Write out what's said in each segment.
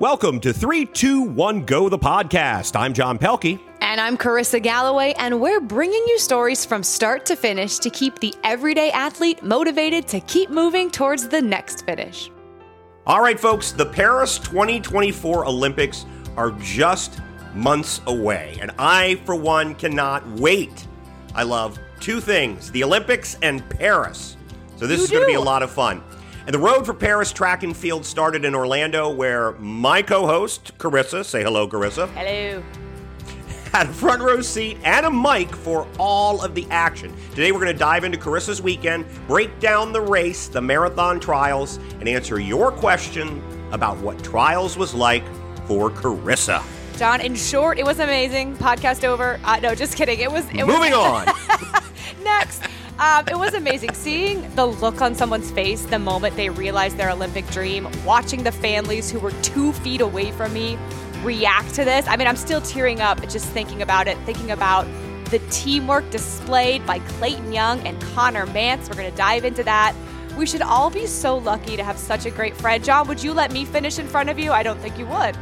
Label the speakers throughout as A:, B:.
A: Welcome to 321 Go, the podcast. I'm John Pelkey.
B: And I'm Carissa Galloway, and we're bringing you stories from start to finish to keep the everyday athlete motivated to keep moving towards the next finish.
A: All right, folks, the Paris 2024 Olympics are just months away, and I, for one, cannot wait. I love two things the Olympics and Paris. So this
B: You
A: is going to be a lot of fun. And the road for Paris track and field started in Orlando, where my co host, Carissa, say hello, Carissa,
B: Hello.
A: had a front row seat and a mic for all of the action. Today, we're going to dive into Carissa's weekend, break down the race, the marathon trials, and answer your question about what trials was like for Carissa.
B: John, in short, it was amazing. Podcast over. Uh, no, just kidding. It was. It
A: Moving
B: was,
A: on.
B: Next. Um, it was amazing seeing the look on someone's face the moment they realized their Olympic dream, watching the families who were two feet away from me react to this. I mean, I'm still tearing up just thinking about it, thinking about the teamwork displayed by Clayton Young and Connor Mantz. We're going to dive into that. We should all be so lucky to have such a great friend. John, would you let me finish in front of you? I don't think you would.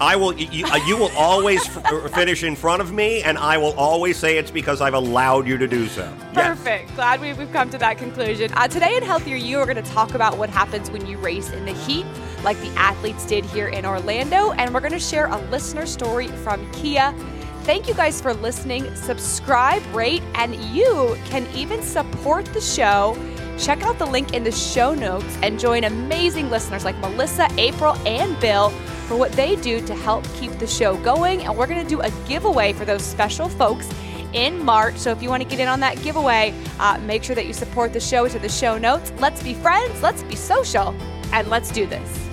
A: I will. You, uh, you will always f- finish in front of me, and I will always say it's because I've allowed you to do so. Yes.
B: Perfect. Glad we, we've come to that conclusion. Uh, today in Healthier You, we're going to talk about what happens when you race in the heat, like the athletes did here in Orlando, and we're going to share a listener story from Kia. Thank you guys for listening. Subscribe, rate, and you can even support the show. Check out the link in the show notes and join amazing listeners like Melissa, April, and Bill for what they do to help keep the show going. And we're going to do a giveaway for those special folks in March. So if you want to get in on that giveaway, uh, make sure that you support the show to the show notes. Let's be friends, let's be social, and let's do this.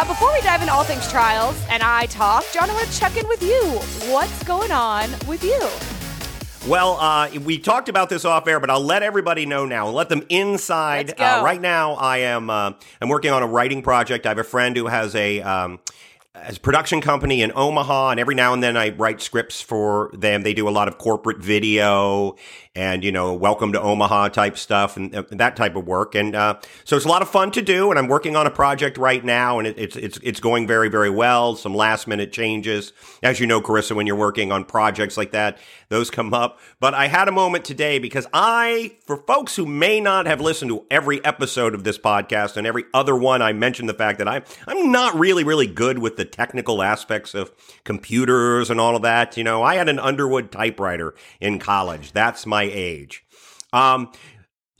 B: Uh, before we dive into all things trials and I talk, John, I want to check in with you. What's going on with you?
A: Well, uh, we talked about this off air, but I'll let everybody know now. Let them inside. Uh, right now, I am. Uh, I'm working on a writing project. I have a friend who has a. Um, has a production company in Omaha, and every now and then I write scripts for them. They do a lot of corporate video and you know, welcome to Omaha type stuff and uh, that type of work. And uh, so it's a lot of fun to do. And I'm working on a project right now, and it, it's it's it's going very very well. Some last minute changes, as you know, Carissa, when you're working on projects like that, those come up. But I had a moment today because I, for folks who may not have listened to every episode of this podcast and every other one, I mentioned the fact that I I'm not really really good with the technical aspects of computers and all of that. You know, I had an Underwood typewriter in college. That's my age. Um,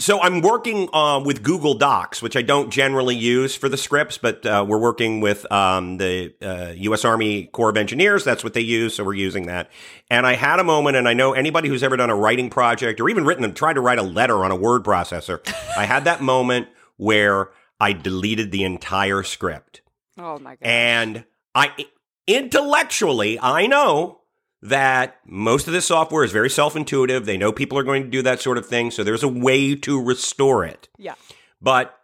A: so I'm working uh, with Google Docs, which I don't generally use for the scripts, but uh, we're working with um, the uh, U.S. Army Corps of Engineers. That's what they use, so we're using that. And I had a moment, and I know anybody who's ever done a writing project or even written, and tried to write a letter on a word processor, I had that moment where I deleted the entire script.
B: Oh my god.
A: And I intellectually, I know that most of this software is very self-intuitive. They know people are going to do that sort of thing, so there's a way to restore it.
B: yeah.
A: But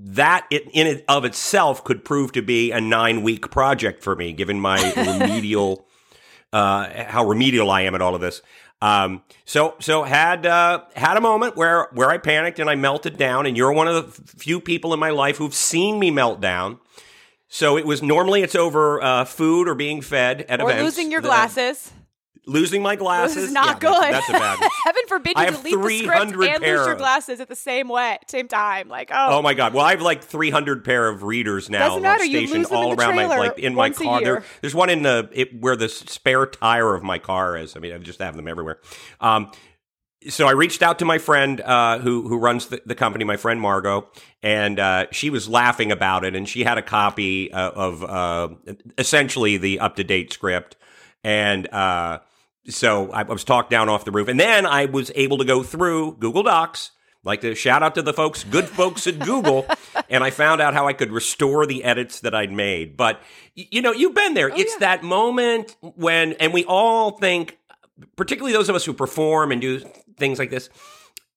A: that it, in it of itself could prove to be a nine-week project for me, given my remedial, uh, how remedial I am at all of this. Um, so so had uh, had a moment where where I panicked and I melted down, and you're one of the few people in my life who've seen me melt down. So it was normally it's over uh, food or being fed at
B: Or
A: events.
B: losing your
A: The-
B: glasses.
A: losing my glasses.
B: This is not
A: Yeah,
B: good.
A: That's, that's a bad. one.
B: Heaven forbid you delete the script
A: 300
B: and lose your
A: of-
B: glasses at the same way, same time. Like, oh,
A: Oh my god! Well, I have like 300 pair of readers now
B: Doesn't matter, you
A: stationed
B: lose them
A: all
B: in the
A: around my like in my car. There, there's one in the it, where the spare tire of my car is. I mean, I just have them everywhere. Um, so I reached out to my friend uh, who who runs the, the company, my friend Margot, and uh, she was laughing about it, and she had a copy uh, of uh, essentially the up to date script, and uh, so I was talked down off the roof, and then I was able to go through Google Docs. Like to shout out to the folks, good folks at Google, and I found out how I could restore the edits that I'd made. But you know, you've been there. it's
B: yeah.
A: that moment when, and we all think, particularly those of us who perform and do things like this,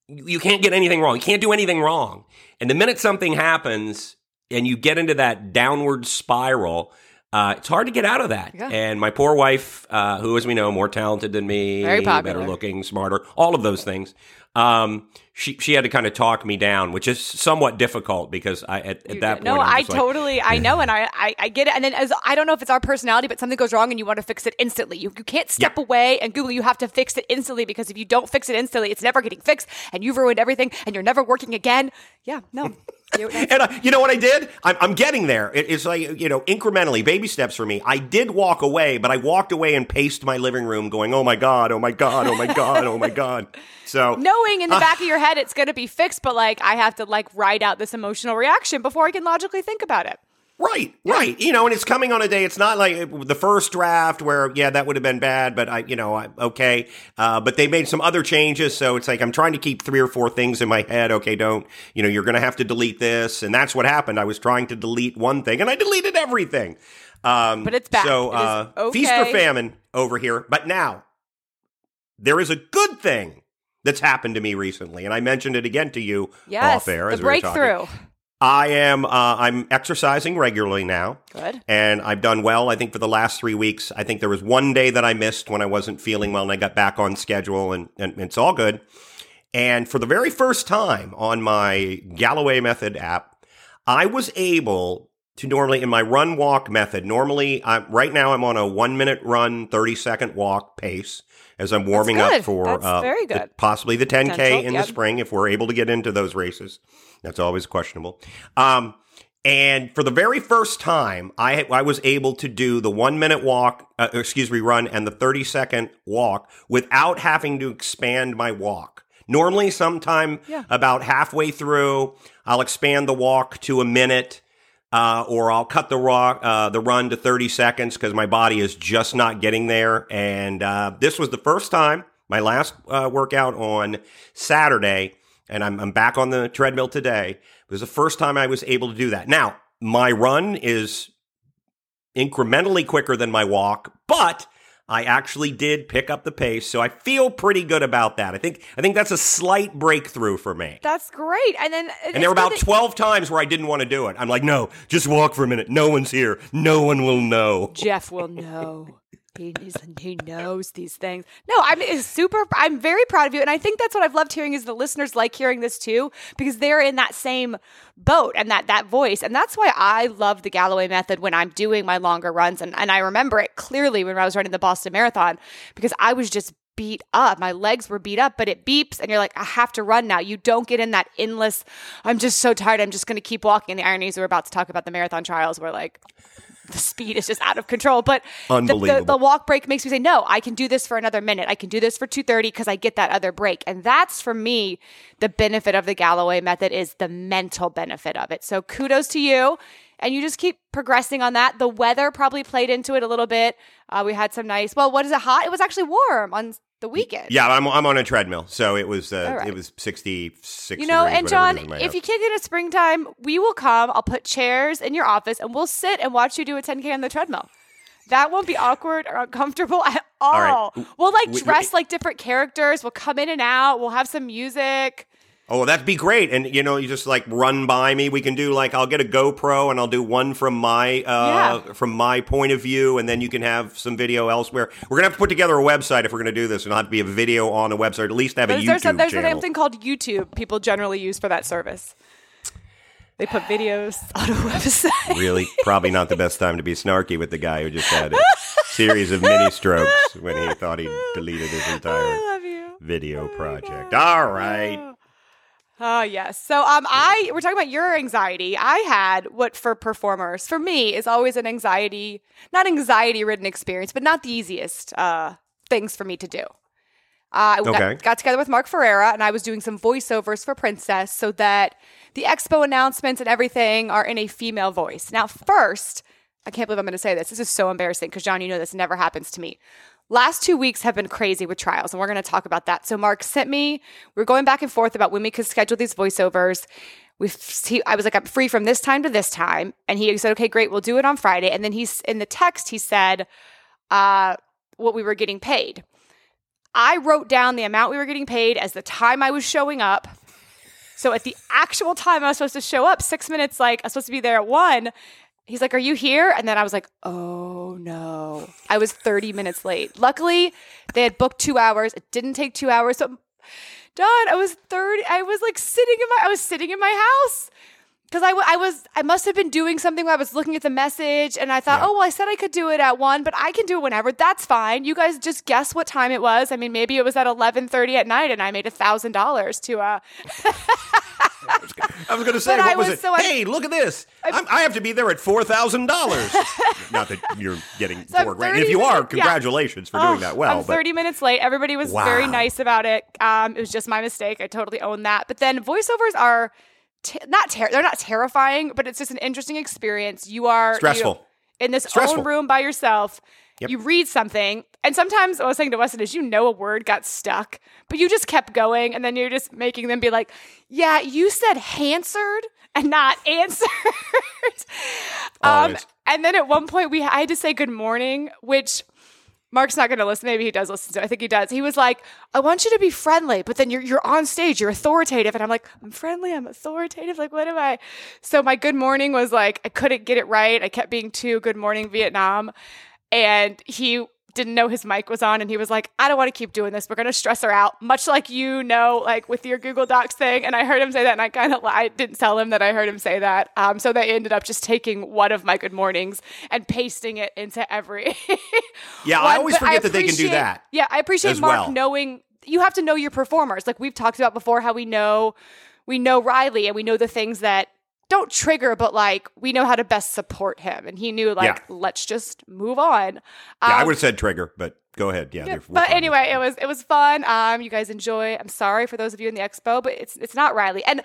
A: you can't get anything wrong. You can't do anything wrong. And the minute something happens and you get into that downward spiral, uh, it's hard to get out of that.
B: Yeah.
A: And my poor wife, uh, who, as we know, more talented than me,
B: Very popular.
A: better looking, smarter, all of those things. Um, she she had to kind of talk me down, which is somewhat difficult because I at, at that point
B: no, I
A: like,
B: totally, I know, and I, I, I get it. And then as I don't know if it's our personality, but something goes wrong and you want to fix it instantly. You, you can't step
A: Yeah.
B: away and Google. You have to fix it instantly because if you don't fix it instantly, it's never getting fixed, and you've ruined everything, and you're never working again. Yeah, no. You-
A: And I, you know what I did? I'm, I'm getting there. It, it's like you know, incrementally, baby steps for me. I did walk away, but I walked away and paced my living room, going, "Oh my god, oh my god, oh my god, oh my god." So
B: knowing in the uh, back of your head it's going to be fixed, but like I have to like ride out this emotional reaction before I can logically think about it.
A: Right, right. You know, and it's coming on a day. It's not like the first draft where, yeah, that would have been bad, but I, you know, I, okay. Uh, but they made some other changes, so it's like I'm trying to keep three or four things in my head. Okay, don't, you know, you're going to have to delete this, and that's what happened. I was trying to delete one thing, and I deleted everything. Um,
B: But it's back.
A: So,
B: It
A: uh, feast or famine over here. But now there is a good thing that's happened to me recently, and I mentioned it again to you
B: Yes,
A: off air
B: the
A: as we were talking. I am. Uh, I'm exercising regularly now.
B: Good.
A: And I've done well. I think for the last three weeks. I think there was one day that I missed when I wasn't feeling well, and I got back on schedule, and, and it's all good. And for the very first time on my Galloway Method app, I was able to normally in my run walk method. Normally, I, right now I'm on a one minute run, thirty second walk pace as I'm warming up for uh,
B: very
A: the- possibly the 10k
B: Potential,
A: in
B: yep.
A: the spring if we're able to get into those races. That's always questionable. Um, and for the very first time, I I was able to do the one minute walk, uh, excuse me, run, and the thirty second walk without having to expand my walk. Normally, sometime
B: Yeah.
A: about halfway through, I'll expand the walk to a minute, uh, or I'll cut the rock, uh, the run to thirty seconds because my body is just not getting there. And uh, this was the first time, my last uh, workout on Saturday, and I'm, I'm back on the treadmill today. It was the first time I was able to do that. Now, my run is incrementally quicker than my walk, but I actually did pick up the pace, so I feel pretty good about that. I think I think that's a slight breakthrough for me.
B: That's great. And then
A: And there were about 12 times where I didn't want to do it. I'm like, no, just walk for a minute. No one's here. No one will know.
B: Jeff will know. He, he knows these things. No, I'm super. I'm very proud of you, and I think that's what I've loved hearing is the listeners like hearing this too because they're in that same boat and that that voice, and that's why I love the Galloway method when I'm doing my longer runs, and and I remember it clearly when I was running the Boston Marathon because I was just beat up. My legs were beat up, but it beeps and you're like, I have to run now. You don't get in that endless, I'm just so tired. I'm just going to keep walking. And the ironies we're about to talk about the marathon trials where like the speed is just out of control. But the- the, the, walk break makes me say, no, I can do this for another minute. I can do this for 230 because I get that other break. And that's for me, the benefit of the Galloway method is the mental benefit of it. So kudos to you. And you just keep progressing on that. The weather probably played into it a little bit. Uh, we had some nice, well, what is it hot? It was actually warm on the weekend.
A: Yeah, I'm, I'm on a treadmill, so it was uh,
B: All right.
A: it was 66.
B: You know,
A: degrees,
B: and John,
A: is in my
B: if
A: house.
B: you can't get a springtime, we will come. I'll put chairs in your office and we'll sit and watch you do a 10K on the treadmill. That won't be awkward or uncomfortable at all.
A: right.
B: We'll like
A: We- we-
B: dress like different characters. We'll come in and out. We'll have some music.
A: Oh, that'd be great. And you know, you just like run by me. We can do like I'll get a GoPro and I'll do one from my uh
B: Yeah.
A: from my point of view and then you can have some video elsewhere. We're going to have to put together a website if we're going to do this. It'll have to be a video on a website, at least have a
B: There's,
A: YouTube
B: there's, a, there's
A: channel.
B: damn thing called YouTube people generally use for that service. They put videos on a website.
A: really probably not the best time to be snarky with the guy who just had a series of mini strokes when he thought he deleted his entire
B: I love you.
A: video project. All right.
B: Oh yes. So um I we're talking about your anxiety. I had what for performers, for me, is always an anxiety, not anxiety ridden experience, but not the easiest uh things for me to do. Uh, I
A: Okay.
B: got, got together with Mark Ferreira and I was doing some voiceovers for Princess so that the expo announcements and everything are in a female voice. Now, first, I can't believe I'm going to say this. This is so embarrassing because, John, you know this never happens to me. Last two weeks have been crazy with trials, and we're going to talk about that. So, Mark sent me, we are going back and forth about when we could schedule these voiceovers. We, he, I was like, I'm free from this time to this time, and he said, okay, great, we'll do it on Friday. And then he's in the text, he said, uh, what we were getting paid. I wrote down the amount we were getting paid as the time I was showing up. So at the actual time I was supposed to show up, six minutes like I was supposed to be there at one, he's like, Are you here? And then I was like, Oh no. I was 30 minutes late. Luckily, they had booked two hours. It didn't take two hours. So Don, I was 30. I was like sitting in my I was sitting in my house because I, w- I was I must have been doing something where I was looking at the message and I thought,
A: Yeah.
B: oh well, I said I could do it at one, but I can do it whenever. That's fine. You guys just guess what time it was. I mean, maybe it was at eleven thirty at night, and I made a thousand dollars to uh.
A: I was going to say,
B: But
A: what
B: I
A: was,
B: was
A: it?
B: so- I-
A: hey, look at this. I'm, I have to be there at four thousand dollars. Not that you're getting
B: So
A: four grand. If you are,
B: minutes- yeah.
A: congratulations for
B: Oh,
A: doing that well.
B: I'm
A: but
B: 30 minutes late. Everybody was very nice about it. Um, it was just my mistake. I totally own that. But then voiceovers are t- not ter- they're not terrifying, but it's just an interesting experience. You are you-
A: Stressful.
B: in this
A: Stressful.
B: own room by yourself.
A: Yep.
B: You read something, and sometimes what I was saying to Weston is you know a word got stuck, but you just kept going, and then you're just making them be like, "Yeah, you said answered and not answered." um, and then at one point we I had to say good morning, which Mark's not going to listen. Maybe he does listen to. it. I think he does. He was like, "I want you to be friendly, but then you're you're on stage, you're authoritative." And I'm like, "I'm friendly, I'm authoritative. Like, what am I?" So my good morning was like I couldn't get it right. I kept being too good morning Vietnam, and he didn't know his mic was on and he was like i don't want to keep doing this. We're going to stress her out. Much like you know like with your google docs thing and i heard him say that and i kind of i didn't tell him that i heard him say that. Um, so they ended up just taking one of my good mornings and pasting it into every
A: Yeah, I always
B: but
A: forget that they can do that
B: yeah i appreciate mark
A: well.
B: knowing you have to know your performers. Like we've talked about before how we know we know riley and we know the things that don't trigger but like we know how to best support him and he knew like
A: Yeah.
B: let's just move on
A: yeah, I
B: Um,
A: would have said trigger, but go ahead. Yeah,
B: yeah, but anyway, it was it was fun. Um, you guys enjoy. I'm sorry for those of you in the expo, but it's it's not Riley, and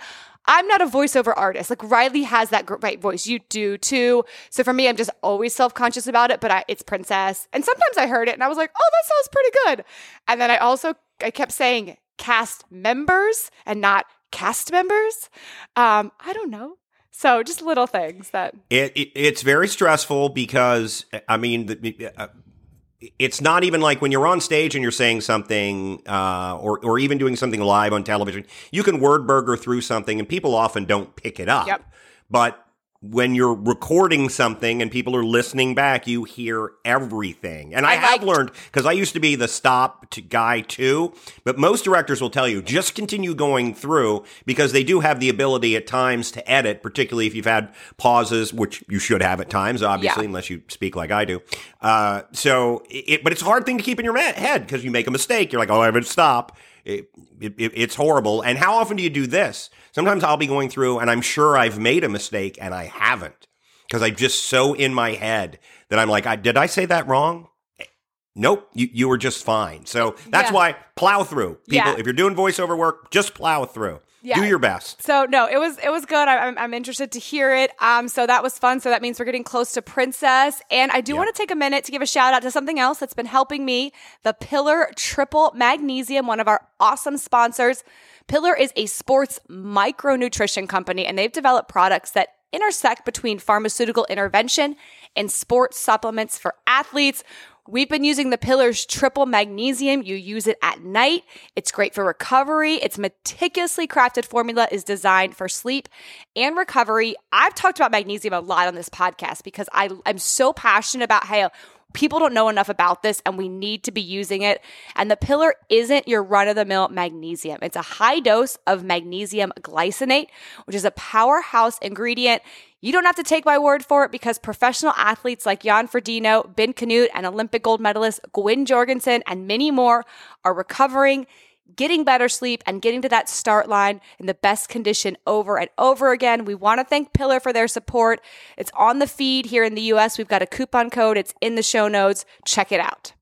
B: I'm not a voiceover artist. Like Riley has that great voice. You do too. So for me, I'm just always self conscious about it. But I, it's Princess, and sometimes I heard it and I was like, oh, that sounds pretty good. And then I also I kept saying cast members and not cast members. Um, I don't know. So just little things that
A: It, it it's very stressful because I mean, the, uh, it's not even like when you're on stage and you're saying something, uh, or or even doing something live on television. You can word burger through something, and people often don't pick it up.
B: Yep.
A: But when you're recording something and people are listening back, you hear everything. And I,
B: I
A: have
B: liked-
A: learned because I used to be the stop to guy too, but most directors will tell you just continue going through because they do have the ability at times to edit, particularly if you've had pauses, which you should have at times, obviously,
B: Yeah.
A: unless you speak like I do. Uh, so, it, but it's a hard thing to keep in your head because you make a mistake. You're like, oh, I have to stop. It, it, it- it's horrible. And how often do you do this? Sometimes I'll be going through and I'm sure I've made a mistake and I haven't because I'm just so in my head that I'm like, I, did I say that wrong? Nope, you, you were just fine. So that's
B: Yeah.
A: why plow through. People,
B: Yeah.
A: if you're doing voiceover work, just plow through.
B: Yeah.
A: Do your best.
B: So no, it was it was good. I, I'm I'm interested to hear it. Um, so that was fun. So that means we're getting close to Princess, and I do
A: Yeah.
B: want to take a minute to give a shout out to something else that's been helping me: the Pillar Triple Magnesium, one of our awesome sponsors. Pillar is a sports micronutrition company, and they've developed products that intersect between pharmaceutical intervention and sports supplements for athletes. We've been using the Pillars triple magnesium. You use it at night. It's great for recovery. Its meticulously crafted formula is designed for sleep and recovery. I've talked about magnesium a lot on this podcast because I, I'm so passionate about how people don't know enough about this and we need to be using it. And the pillar isn't your run of the mill magnesium. It's a high dose of magnesium glycinate, which is a powerhouse ingredient. You don't have to take my word for it because professional athletes like Jan Frodeno, Ben Kanute, and Olympic gold medalist Gwen Jorgensen, and many more are recovering getting better sleep and getting to that start line in the best condition over and over again. We want to thank Pillar for their support. It's on the feed here in the US. We've got a coupon code, it's in the show notes. Check it out.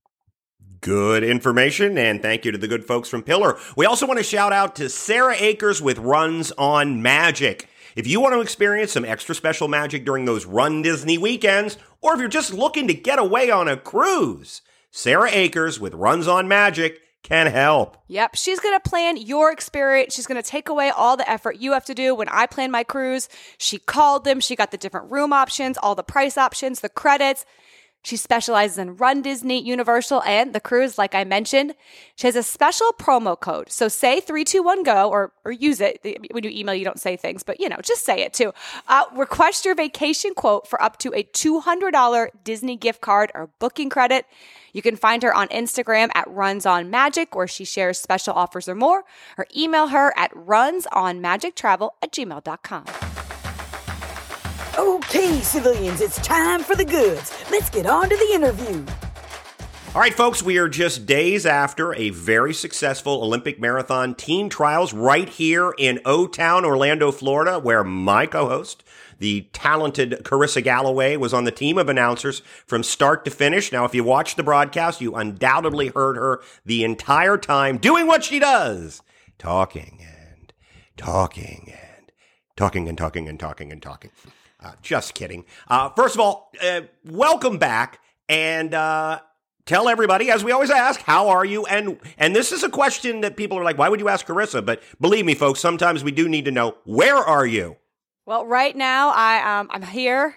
A: Good information, and thank you to the good folks from Pillar. We also want to shout out to Sarah Akers with Runs on Magic. If you want to experience some extra special magic during those Run Disney weekends, or if you're just looking to get away on a cruise, Sarah Akers with Runs on Magic can help.
B: Yep, she's going to plan your experience. She's going to take away all the effort you have to do. When I plan my cruise, she called them, she got the different room options, all the price options, the credits. She specializes in Run Disney, Universal, and the cruise, like I mentioned. She has a special promo code. So say 321 go or, or use it. When you email, you don't say things, but you know, just say it too. Uh, request your vacation quote for up to a $200 Disney gift card or booking credit. You can find her on Instagram at Runs on Magic, where she shares special offers or more, or email her at runsonmagictravel at gmail.com.
C: Okay, civilians, it's time for the goods. Let's get on to the interview.
A: All right, folks, we are just days after a very successful Olympic marathon team trials right here in O Town, Orlando, Florida, where my co host, the talented Carissa Galloway, was on the team of announcers from start to finish. Now, if you watched the broadcast, you undoubtedly heard her the entire time doing what she does talking and talking and talking and talking and talking and talking. Uh, just kidding. Uh, first of all, uh, welcome back and uh, tell everybody, as we always ask, how are you? And and this is a question that people are like, why would you ask Carissa? But believe me, folks, sometimes we do need to know where are you.
B: Well, right now I um, I'm here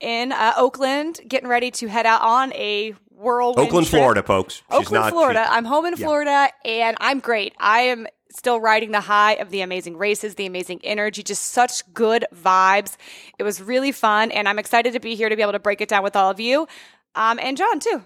B: in uh, Oakland, getting ready to head out on a whirlwind
A: Oakland,
B: trip.
A: Florida, folks. She's
B: Oakland,
A: not-
B: Florida.
A: she-
B: I'm home in
A: Yeah.
B: Florida, and I'm great. I am still riding the high of the amazing races, the amazing energy, just such good vibes. It was really fun, and I'm excited to be here to be able to break it down with all of you, um, and John too.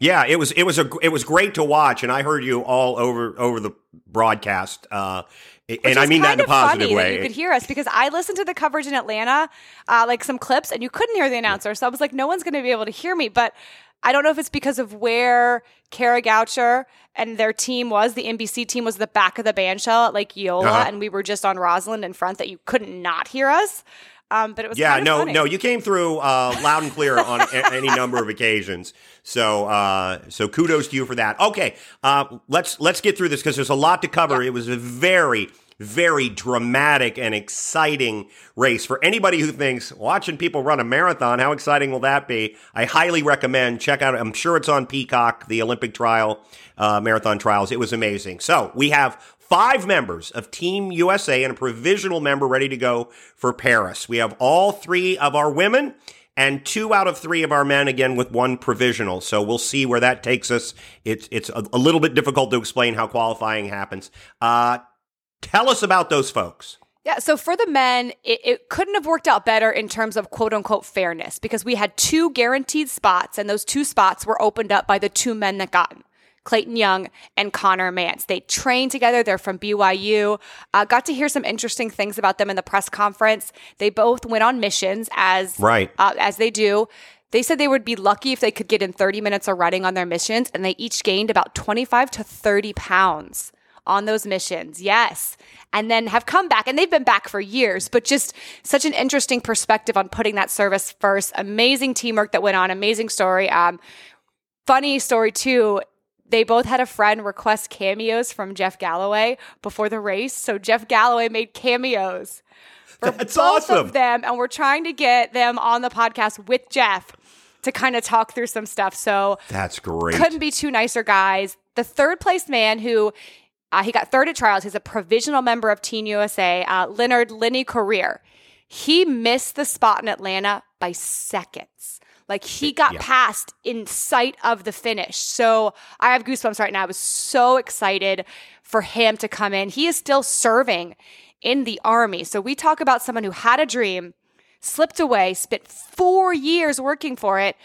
A: Yeah, it was it was a it was great to watch, and I heard you all over over the broadcast. Uh,
B: Which
A: and I mean that in a positive
B: that
A: way.
B: you could hear us because I listened to the coverage in Atlanta, uh, like some clips, and you couldn't hear the announcer. So I was like, no one's going to be able to hear me. But I don't know if it's because of where Kara Goucher and their team was. The NBC team was the back of the band shell at Lake Eola,
A: Uh-huh.
B: and we were just on Rosalind in front that you couldn't not hear us. Um, but it was
A: Yeah,
B: kind of
A: no,
B: funny.
A: no, you came through uh, loud and clear on a- any number of occasions. So, uh, so kudos to you for that. Okay, uh, let's let's get through this because there's a lot to cover. It was a very, very dramatic and exciting race for anybody who thinks watching people run a marathon. How exciting will that be? I highly recommend check out. I'm sure it's on Peacock, the Olympic trial, uh, marathon trials. It was amazing. So we have five members of Team USA and a provisional member ready to go for Paris. We have all three of our women and two out of three of our men, again, with one provisional. So we'll see where that takes us. It's, it's a, a little bit difficult to explain how qualifying happens. Uh, tell us about those folks.
B: Yeah, so for the men, it, it couldn't have worked out better in terms of quote unquote fairness because we had two guaranteed spots, and those two spots were opened up by the two men that got them. Clayton Young and Connor Mantz. They trained together. They're from BYU. Uh, got to hear some interesting things about them in the press conference. They both went on missions as
A: Right.
B: uh, as they do. They said they would be lucky if they could get in 30 minutes of running on their missions, and they each gained about 25 to 30 pounds on those missions. Yes. And then have come back, and they've been back for years, but just such an interesting perspective on putting that service first. Amazing teamwork that went on, amazing story. Um, funny story too. They both had a friend request cameos from Jeff Galloway before the race. So Jeff Galloway made cameos for
A: That's
B: both
A: awesome.
B: of them, and we're trying to get them on the podcast with Jeff to kind of talk through some stuff. So
A: That's great.
B: couldn't be two nicer guys. The third place man who uh, he got third at trials. He's a provisional member of Team USA. Uh, Leonard Lenny Korir. He missed the spot in Atlanta by seconds. Like he got
A: Yeah.
B: past in sight of the finish. So I have goosebumps right now. I was so excited for him to come in. He is still serving in the army. So we talk about someone who had a dream, slipped away, spent four years working for it.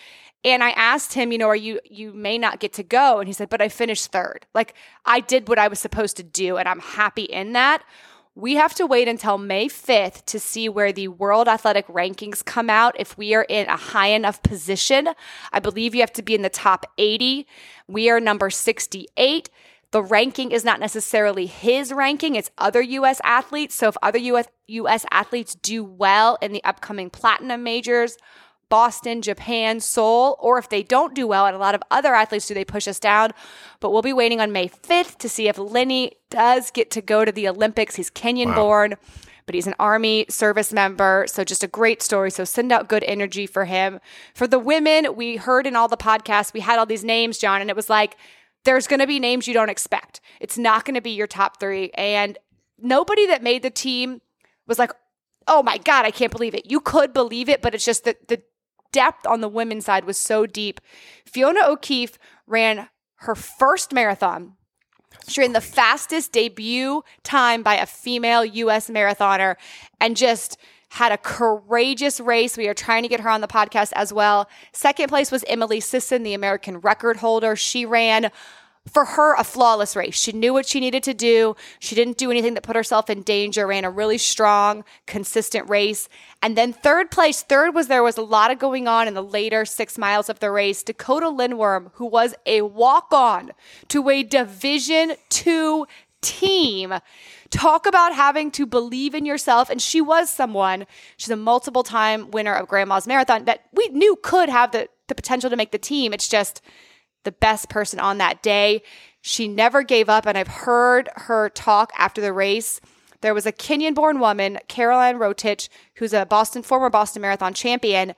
B: And I asked him, you know, are you you may not get to go? And he said, but I finished third. Like I did what I was supposed to do, and I'm happy in that. We have to wait until May 5th to see where the World Athletic Rankings come out. If we are in a high enough position, I believe you have to be in the top 80. We are number 68. The ranking is not necessarily his ranking, it's other US athletes. So if other US, US athletes do well in the upcoming platinum majors, Boston, Japan, Seoul, or if they don't do well, and a lot of other athletes do, they push us down. But we'll be waiting on May 5th to see if Lenny does get to go to the Olympics. He's Kenyan born, but he's an Army service member. So just a great story. So send out good energy for him. For the women, we heard in all the podcasts, we had all these names, John, and it was like, there's going to be names you don't expect. It's not going to be your top three. And nobody that made the team was like, oh my God, I can't believe it. You could believe it, but it's just that the depth on the women's side was so deep. Fiona O'Keefe ran her first marathon. She ran the fastest debut time by a female U.S. marathoner and just had a courageous race. We are trying to get her on the podcast as well. Second place was Emily Sisson, the American record holder. She ran for her a flawless race. She knew what she needed to do. She didn't do anything that put herself in danger, ran a really strong, consistent race. And then third place, third was there was a lot of going on in the later six miles of the race. Dakota Lindwurm, who was a walk-on to a division two team. Talk about having to believe in yourself. And she was someone, she's a multiple time winner of Grandma's Marathon that we knew could have the, the potential to make the team. It's just the best person on that day. She never gave up, and I've heard her talk after the race. There was a Kenyan born woman, Caroline Rotich, who's a Boston former Boston Marathon champion.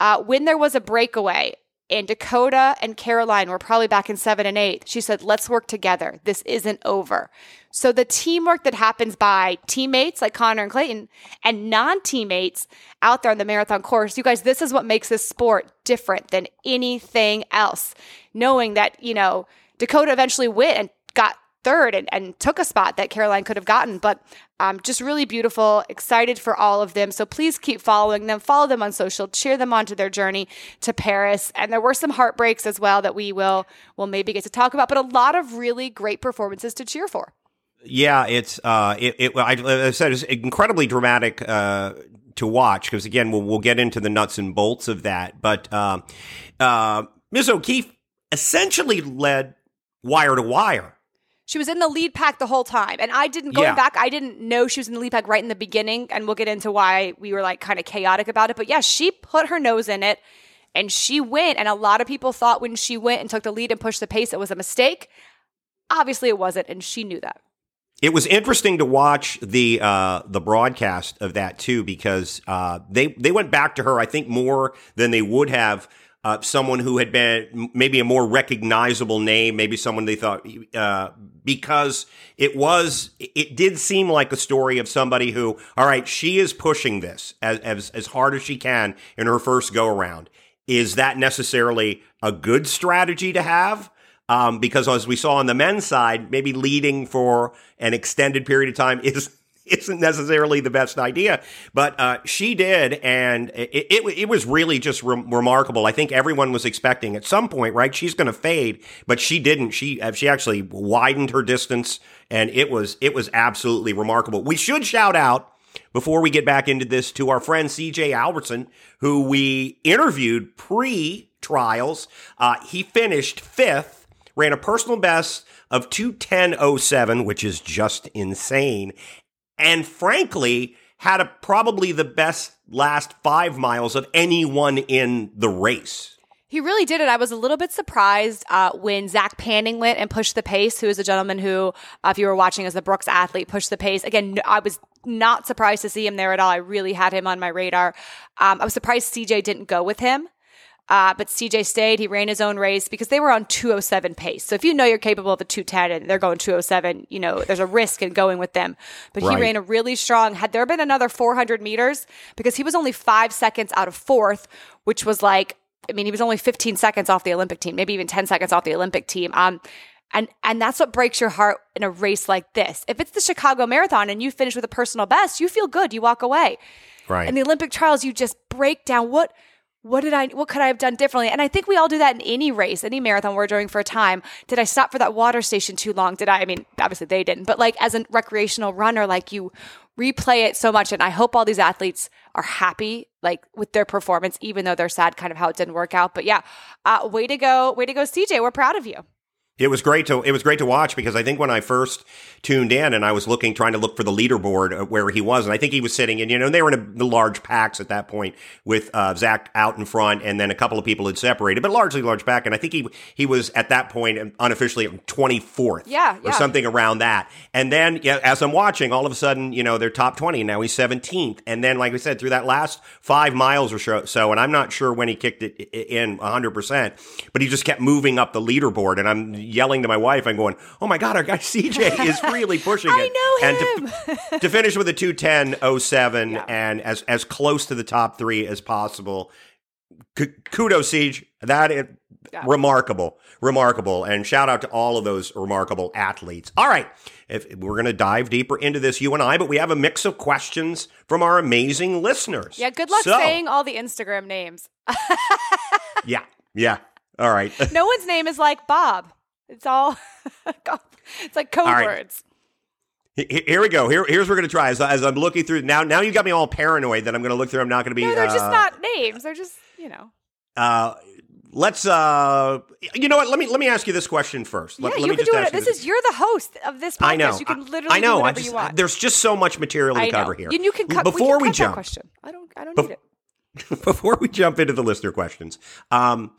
B: Uh, when there was a breakaway, and Dakota and Caroline were probably back in seven and eight. She said, let's work together. This isn't over. So the teamwork that happens by teammates like Connor and Clayton and non teammates out there on the marathon course, you guys, this is what makes this sport different than anything else. Knowing that, you know, Dakota eventually went and got third and, and took a spot that Caroline could have gotten. But um, just really beautiful, excited for all of them. So please keep following them, follow them on social, cheer them on to their journey to Paris. And there were some heartbreaks as well that we will will maybe get to talk about, but a lot of really great performances to cheer for.
A: Yeah, it's uh, it, it I, I said it's incredibly dramatic uh, to watch because again we'll we'll get into the nuts and bolts of that, but uh, uh, Ms. O'Keefe essentially led wire to wire
B: she was in the lead pack the whole time. And I didn't, going yeah. back, I didn't know she was in the lead pack right in the beginning. And we'll get into why we were like kind of chaotic about it. But yeah, she put her nose in it and she went. And a lot of people thought when she went and took the lead and pushed the pace, it was a mistake. Obviously, it wasn't. And she knew that.
A: It was interesting to watch the uh, the broadcast of that too because uh, they they went back to her I think more than they would have uh, someone who had been maybe a more recognizable name, maybe someone they thought uh, because it was it did seem like a story of somebody who, all right, she is pushing this as as, as hard as she can in her first go around. Is that necessarily a good strategy to have? Um, because as we saw on the men's side, maybe leading for an extended period of time is isn't necessarily the best idea, but uh, she did, and it, it, it was really just re- remarkable. I think everyone was expecting at some point, right? She's going to fade, but she didn't. She uh, she actually widened her distance, and it was it was absolutely remarkable. We should shout out before we get back into this to our friend CJ Albertson, who we interviewed pre trials. Uh, he finished fifth, ran a personal best of 210.07, which is just insane and frankly had a, probably the best last five miles of anyone in the race.
B: He really did it. I was a little bit surprised uh, when Zach Panning went and pushed the pace, who is a gentleman who, uh, if you were watching as the Brooks athlete, pushed the pace. Again, I was not surprised to see him there at all. I really had him on my radar. Um, I was surprised CJ didn't go with him. Uh, but CJ stayed. He ran his own race because they were on 207 pace. So if you know you're capable of a 210 and they're going 207, you know, there's a risk in going with them. But right. he ran a really strong. Had there been another 400 meters, because he was only five seconds out of fourth, which was like, I mean, he was only 15 seconds off the Olympic team, maybe even 10 seconds off the Olympic team. Um, and and that's what breaks your heart in a race like this. If it's the Chicago Marathon and you finish with a personal best, you feel good. You walk away.
A: Right.
B: In the Olympic trials, you just break down what what did I what could I have done differently? And I think we all do that in any race, any marathon we're doing for a time. Did I stop for that water station too long? Did I I mean, obviously they didn't, but like as a recreational runner, like you replay it so much and I hope all these athletes are happy like with their performance even though they're sad kind of how it didn't work out. But yeah, uh, way to go, way to go CJ. We're proud of you.
A: It was great to it was great to watch because I think when I first tuned in and I was looking trying to look for the leaderboard where he was and I think he was sitting and you know they were in a, the large packs at that point with uh, Zach out in front and then a couple of people had separated but largely large pack. And I think he he was at that point unofficially 24th
B: yeah,
A: or
B: yeah.
A: something around that. And then yeah, as I'm watching all of a sudden you know they're top 20 and now he's 17th and then like we said through that last five miles or so and I'm not sure when he kicked it in 100 percent but he just kept moving up the leaderboard. And I'm yelling to my wife and going, "Oh my god, our guy CJ is really pushing it." I
B: know
A: him. And to, to finish with a 210.07 yeah. and as as close to the top 3 as possible k- kudos, CJ. That is
B: Yeah.
A: remarkable, remarkable, and shout out to all of those remarkable athletes. All right, if we're going to dive deeper into this, you and I, but we have a mix of questions from our amazing listeners.
B: Yeah, good luck
A: So-
B: saying all the Instagram names.
A: Yeah, yeah. All right.
B: No one's name is like Bob. It's all it's like code
A: right.
B: words.
A: He- Here we go. Here, here's what we're going to try. As, as I'm looking through now, now you got me all paranoid that I'm going to look through. I'm not going to be.
B: No, they're just
A: uh,
B: not names. They're just, you know.
A: Uh, let's. Uh, you know what? Let me let me ask you this question first. Let,
B: yeah,
A: let
B: you
A: me
B: can
A: just
B: do it.
A: you
B: This is you're the host of this podcast.
A: I know.
B: You can literally
A: I know.
B: do
A: I
B: whatever
A: just,
B: you want.
A: There's just so much material to
B: I know.
A: cover here.
B: And you can cut
A: before
B: we,
A: we,
B: can that
A: jump.
B: question. I don't I don't
A: Bef-
B: need it.
A: before we jump into the listener questions, um,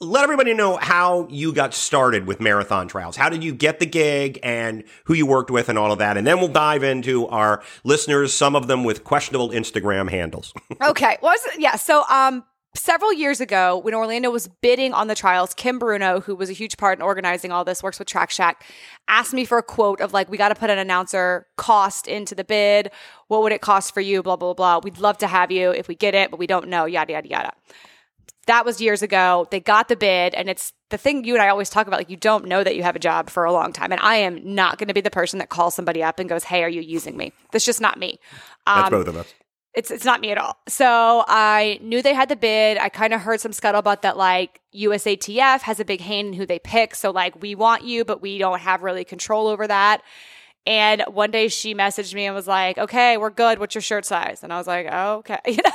A: let everybody know how you got started with marathon trials. How did you get the gig and who you worked with and all of that? And then we'll dive into our listeners, some of them with questionable Instagram handles.
B: Okay. Well, yeah. So, um, several years ago, when Orlando was bidding on the trials, Kim Bruno, who was a huge part in organizing all this, works with Track Shack, asked me for a quote of like, we got to put an announcer cost into the bid. What would it cost for you? Blah, blah, blah. We'd love to have you if we get it, but we don't know, yada, yada, yada. That was years ago. They got the bid, and it's the thing you and I always talk about. Like, you don't know that you have a job for a long time. And I am not going to be the person that calls somebody up and goes, Hey, are you using me? That's just not me.
A: That's
B: Um,
A: both of us.
B: it's it's not me at all. So I knew they had the bid. I kind of heard some scuttlebutt that like USATF has a big hand in who they pick. So like we want you, but we don't have really control over that. And one day she messaged me and was like, "Okay, we're good. What's your shirt size?" And I was like, oh, "Okay," you know.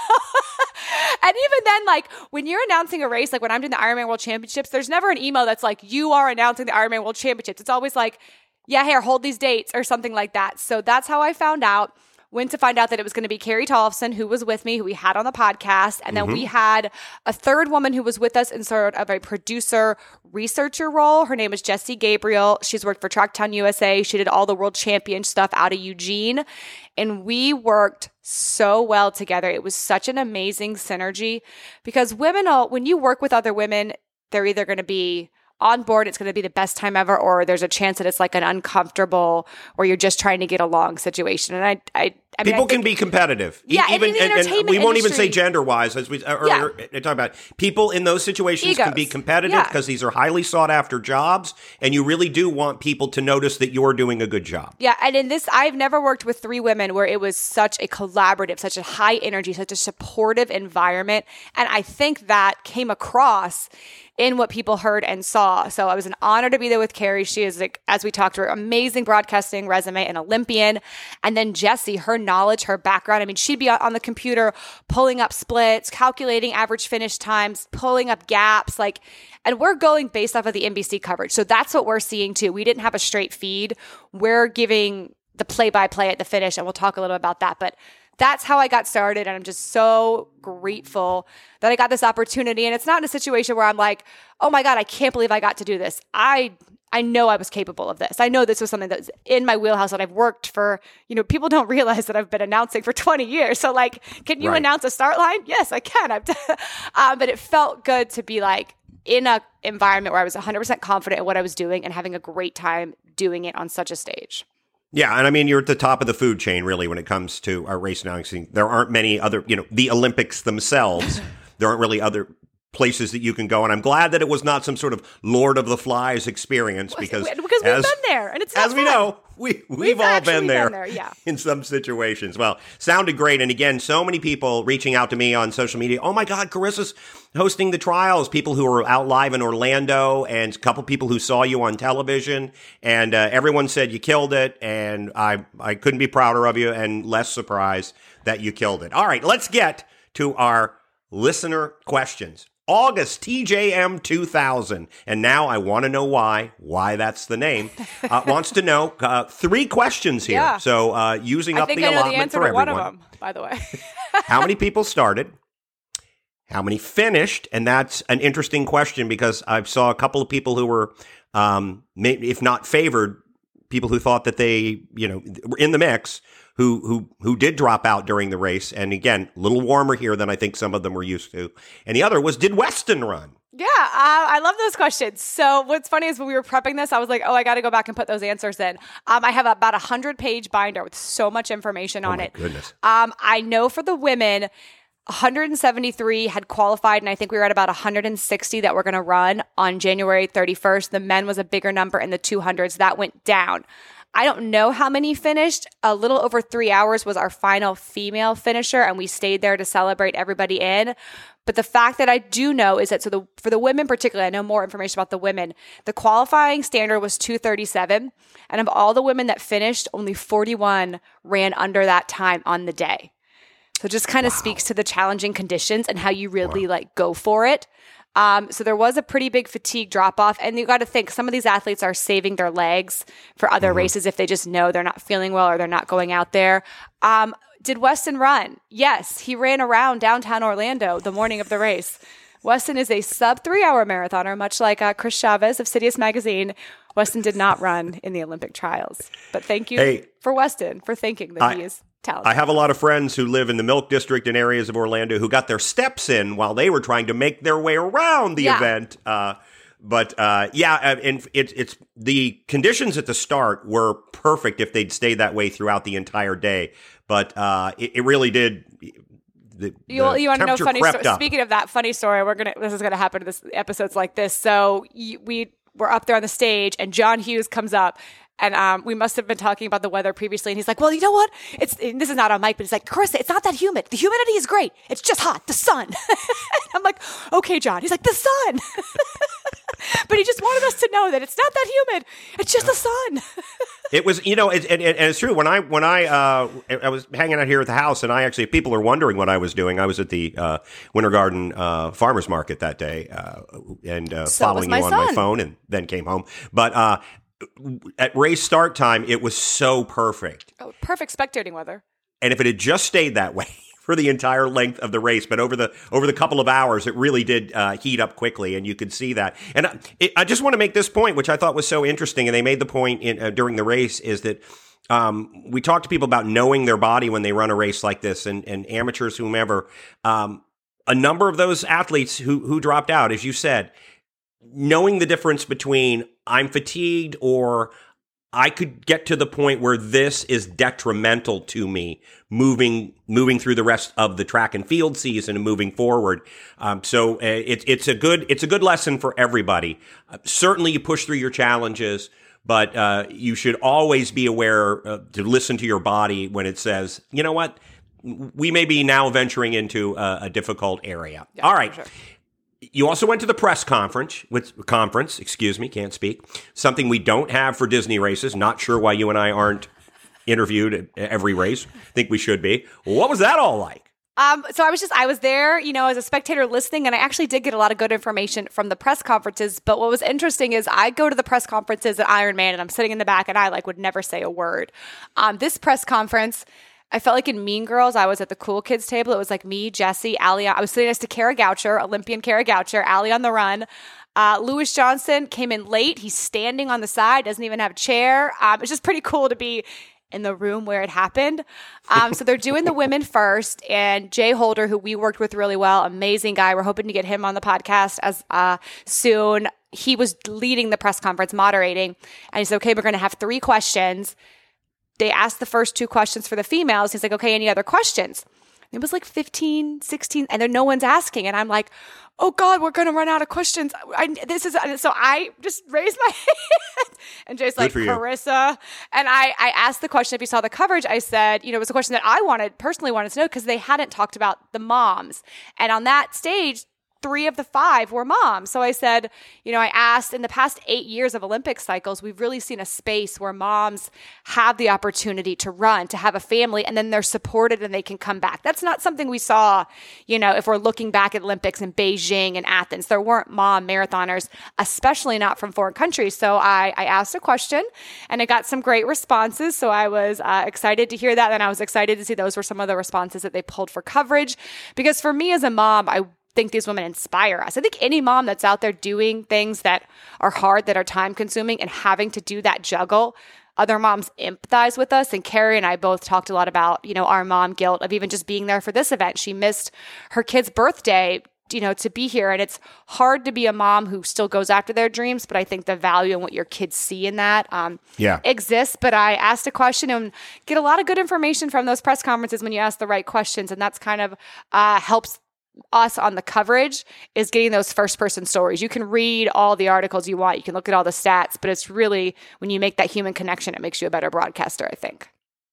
B: and even then, like when you're announcing a race, like when I'm doing the Ironman World Championships, there's never an email that's like, "You are announcing the Ironman World Championships." It's always like, "Yeah, here, hold these dates" or something like that. So that's how I found out went to find out that it was going to be Carrie Tollefson, who was with me, who we had on the podcast. And then we mm-hmm. had a third woman who was with us in sort of a producer researcher role. Her name is Jessie Gabriel. She's worked for Tracktown USA. She did all the world champion stuff out of Eugene. And we worked so well together. It was such an amazing synergy because women, all, when you work with other women, they're either going to be on board, it's going to be the best time ever, or there's a chance that it's like an uncomfortable or you're just trying to get along situation. And I, I, I mean, I
A: People can be competitive.
B: Yeah, and
A: even
B: in the entertainment
A: we won't even say gender wise as we or,
B: Yeah.
A: or, or talk about people in those situations can be
B: Egos.
A: competitive
B: Yeah.
A: because these are highly sought after jobs, and you really do want people to notice that you're doing a good job.
B: Yeah, and in this, I've never worked with three women where it was such a collaborative, such a high energy, such a supportive environment. And I think that came across in what people heard and saw. So I was an honor to be there with Carrie. She is, like, as we talked to her, amazing broadcasting resume, an Olympian. And then Jesse, her knowledge, her background. I mean, she'd be on the computer pulling up splits, calculating average finish times, pulling up gaps, like, and we're going based off of the NBC coverage. So that's what we're seeing too. We didn't have a straight feed. We're giving the play by play at the finish, and we'll talk a little about that. But that's how I got started. And I'm just so grateful that I got this opportunity. And it's not in a situation where I'm like, oh my God, I can't believe I got to do this. I I know I was capable of this. I know this was something that's in my wheelhouse that I've worked for. You know, people don't realize that I've been announcing for 20 years. So, like, can you
A: Right.
B: announce a start line? Yes, I can. I've done, um, but it felt good to be like in a environment where I was 100% confident in what I was doing and having a great time doing it on such a stage.
A: Yeah, and I mean you're at the top of the food chain really when it comes to our race announcing. There aren't many other, you know, the Olympics themselves. there aren't really other places that you can go, and I'm glad that it was not some sort of Lord of the Flies experience because
B: because we've been there and it's
A: as we know, we we've, all
B: actually
A: been
B: been
A: there,
B: there, yeah.
A: in some situations. Well, sounded great, and again, so many people reaching out to me on social media. Oh my God, Carissa's hosting the trials. People who are out live in Orlando, and a couple people who saw you on television, and uh, everyone said you killed it, and I I couldn't be prouder of you, and less surprised that you killed it. All right, let's get to our listener questions. August TJM 2000. And now I want to know why, why that's the name, uh, wants to know uh, three questions here.
B: Yeah.
A: So uh, using
B: I
A: up the
B: I the
A: allotment
B: answer
A: for everyone.
B: of them, by the way.
A: How many people started? How many finished? And that's an interesting question because I saw a couple of people who were, um, if not favored, people who thought that they, you know, were in the mix, who who who did drop out during the race. And again, a little warmer here than I think some of them were used to. And the other was, did Weston run?
B: Yeah, uh, I love those questions. So what's funny is when we were prepping this, I was like, oh, I got to go back and put those answers in. Um, I have about a hundred page binder with so much information on
A: Oh my
B: it.
A: goodness.
B: Um, I know for the women, 173 had qualified, and I think we were at about 160 that were going to run on January 31st. The men was a bigger number in the 200s. That went down. I don't know how many finished. A little over three hours was our final female finisher, and we stayed there to celebrate everybody in. But the fact that I do know is that so the for the women particularly, I know more information about the women. The qualifying standard was 237, and of all the women that finished, only 41 ran under that time on the day. So it just kind of wow. speaks to the challenging conditions and how you really wow. like go for it. Um, so there was a pretty big fatigue drop off. And you got to think some of these athletes are saving their legs for other mm-hmm. races if they just know they're not feeling well or they're not going out there. Um, did Weston run? Yes, he ran around downtown Orlando the morning of the race. Weston is a sub three hour marathoner, much like uh, Chris Chavez of Citius Magazine. Weston did not run in the Olympic trials. But thank you hey, for Weston for thinking that I, he is talented.
A: I have a lot of friends who live in the Milk District and areas of Orlando who got their steps in while they were trying to make their way around the yeah. event. Uh, but uh, yeah, and it, it's the conditions at the start were perfect if they'd stayed that way throughout the entire day. But uh, it, it, really did.
B: The, you, you want to know funny story? Speaking of that funny story, we're gonna this is gonna happen to this episodes like this. So we were up there on the stage, and John Hughes comes up and um, we must have been talking about the weather previously. And he's like, well, you know what? It's, this is not on mic, but he's like, Carissa, it's not that humid. The humidity is great. It's just hot. The sun. I'm like, okay, John. He's like, the sun. but he just wanted us to know that it's not that humid. It's just the sun.
A: it was, you know, it, and, and, it's true. When I, when I, uh, I was hanging out here at the house and I actually, people are wondering what I was doing. I was at the, uh, Winter Garden, uh, farmer's market that day, uh, and, uh, so following you on son. my phone and then came home. But, uh, at race start time, it was so perfect.
B: Oh, perfect spectating weather.
A: And if it had just stayed that way for the entire length of the race, but over the over the couple of hours, it really did uh, heat up quickly, and you could see that. And I, it, I, just want to make this point, which I thought was so interesting, and they made the point in, uh, during the race, is that. Um, we talk to people about knowing their body when they run a race like this, and, and amateurs, whomever. Um, a number of those athletes who who dropped out, as you said, knowing the difference between I'm fatigued or I could get to the point where this is detrimental to me moving moving through the rest of the track and field season and moving forward. Um, so uh, it's it's a good it's a good lesson for everybody. Uh, certainly, you push through your challenges, but uh, you should always be aware uh, to listen to your body when it says, you know what, we may be now venturing into a, a difficult area. Yeah, All right. Sure. You also went to the press conference, with conference, excuse me, can't speak. Something we don't have for Disney races. Not sure why you and I aren't interviewed at every race. Think we should be. What was that all like?
B: Um, so I was just I was there, you know, as a spectator listening, and I actually did get a lot of good information from the press conferences. But what was interesting is I go to the press conferences at Ironman, and I'm sitting in the back, and I like would never say a word. Um, this press conference I felt like in Mean Girls, I was at the cool kids table. It was like me, Jesse, Ali. I was sitting next to Kara Goucher, Olympian Kara Goucher, Ali on the run. Uh, Lewis Johnson came in late. He's standing on the side, doesn't even have a chair. Um, it's just pretty cool to be in the room where it happened. Um, so they're doing the women first, and Jay Holder, who we worked with really well, amazing guy. We're hoping to get him on the podcast as uh, soon. He was leading the press conference, moderating, and he said, "Okay, we're going to have three questions." They asked the first two questions for the females. He's like, okay, any other questions? It was like 15, 16, and then no one's asking. And I'm like, oh God, we're going to run out of questions. I, this is, so I just raised my hand. And Jay's like, Carissa. And I, I asked the question, if you saw the coverage, I said, you know, it was a question that I wanted, personally wanted to know because they hadn't talked about the moms. And on that stage, three of the five were moms. So I said, you know, I asked in the past eight years of Olympic cycles, we've really seen a space where moms have the opportunity to run, to have a family, and then they're supported and they can come back. That's not something we saw, you know, if we're looking back at Olympics in Beijing and Athens. There weren't mom marathoners, especially not from foreign countries. So I, I asked a question and I got some great responses. So I was uh, excited to hear that. And I was excited to see those were some of the responses that they pulled for coverage. Because for me as a mom, I think these women inspire us. I think any mom that's out there doing things that are hard, that are time consuming, and having to do that juggle, other moms empathize with us. And Carrie and I both talked a lot about, you know, our mom guilt of even just being there for this event. She missed her kid's birthday you know, to be here. And it's hard to be a mom who still goes after their dreams, but I think the value and what your kids see in that um,
A: Yeah.
B: exists. But I asked a question and get a lot of good information from those press conferences when you ask the right questions. And that's kind of uh, helps us on the coverage is getting those first person stories. You can read all the articles you want, you can look at all the stats, but it's really when you make that human connection, it makes you a better broadcaster, I think.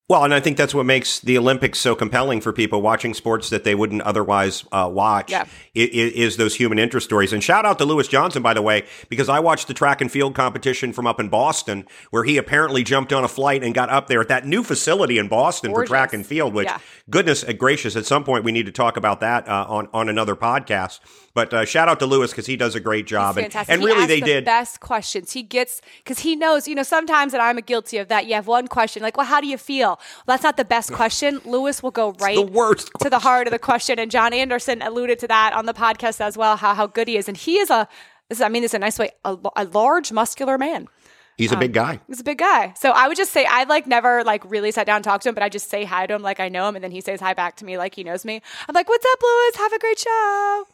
A: Well, and I think that's what makes the Olympics so compelling for people watching sports that they wouldn't otherwise uh, watch.
B: Yeah.
A: i- i- Is those human interest stories? And shout out to Lewis Johnson, by the way, because I watched the track and field competition from up in Boston, where he apparently jumped on a flight and got up there at that new facility in Boston
B: Gorgeous.
A: for track and field. Which,
B: Yeah.
A: goodness gracious, at some point we need to talk about that uh, on on another podcast. But uh, shout out to Lewis because he does a great job, and,
B: Fantastic.
A: and
B: He
A: really they
B: the
A: did.
B: best questions. He gets because he knows, you know, sometimes and I'm guilty of that. You have one question, like, well, how do you feel? Well, that's not the best question. Lewis will go right
A: the worst
B: to the heart of the question. And John Anderson alluded to that on the podcast as well, how how good he is. And he is a this is, I mean this is a nice way, a, a large muscular man.
A: He's a big guy.
B: He's a big guy. So I would just say I like never like really sat down and talked to him, but I just say hi to him like I know him, and then he says hi back to me like he knows me. I'm like, "What's up, Lewis? Have a great show."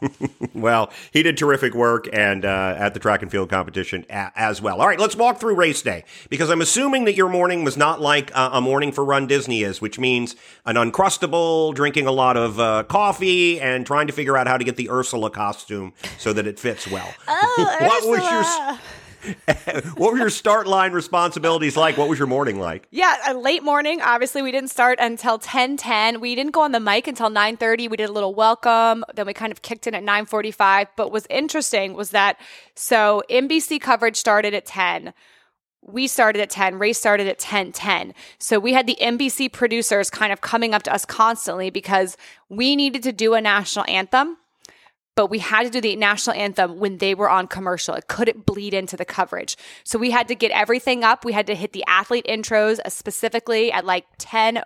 A: Well, he did terrific work and uh, at the track and field competition a- as well. All right, let's walk through race day because I'm assuming that your morning was not like uh, a morning for Run Disney is, which means an uncrustable, drinking a lot of uh, coffee, and trying to figure out how to get the Ursula costume so that it fits well.
B: Oh,
A: what was
B: Ursula.
A: your what were your start line responsibilities like? What was your morning like?
B: Yeah, a late morning. Obviously, we didn't start until 10:10. We didn't go on the mic until 9:30. We did a little welcome, then we kind of kicked in at 9:45. But what's interesting was that so NBC coverage started at 10. We started at 10. Race started at 10:10. So we had the NBC producers kind of coming up to us constantly because we needed to do a national anthem but we had to do the national anthem when they were on commercial. It couldn't bleed into the coverage. So we had to get everything up. We had to hit the athlete intros uh, specifically at like 10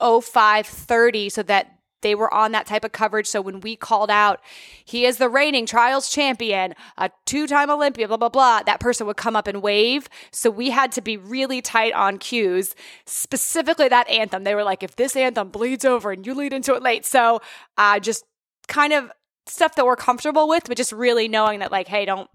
B: 0530 so that they were on that type of coverage. So when we called out, he is the reigning trials champion, a two time Olympian, blah, blah, blah, that person would come up and wave. So we had to be really tight on cues, specifically that anthem. They were like, if this anthem bleeds over and you lead into it late. So uh, just kind of stuff that we're comfortable with, but just really knowing that, like, hey, don't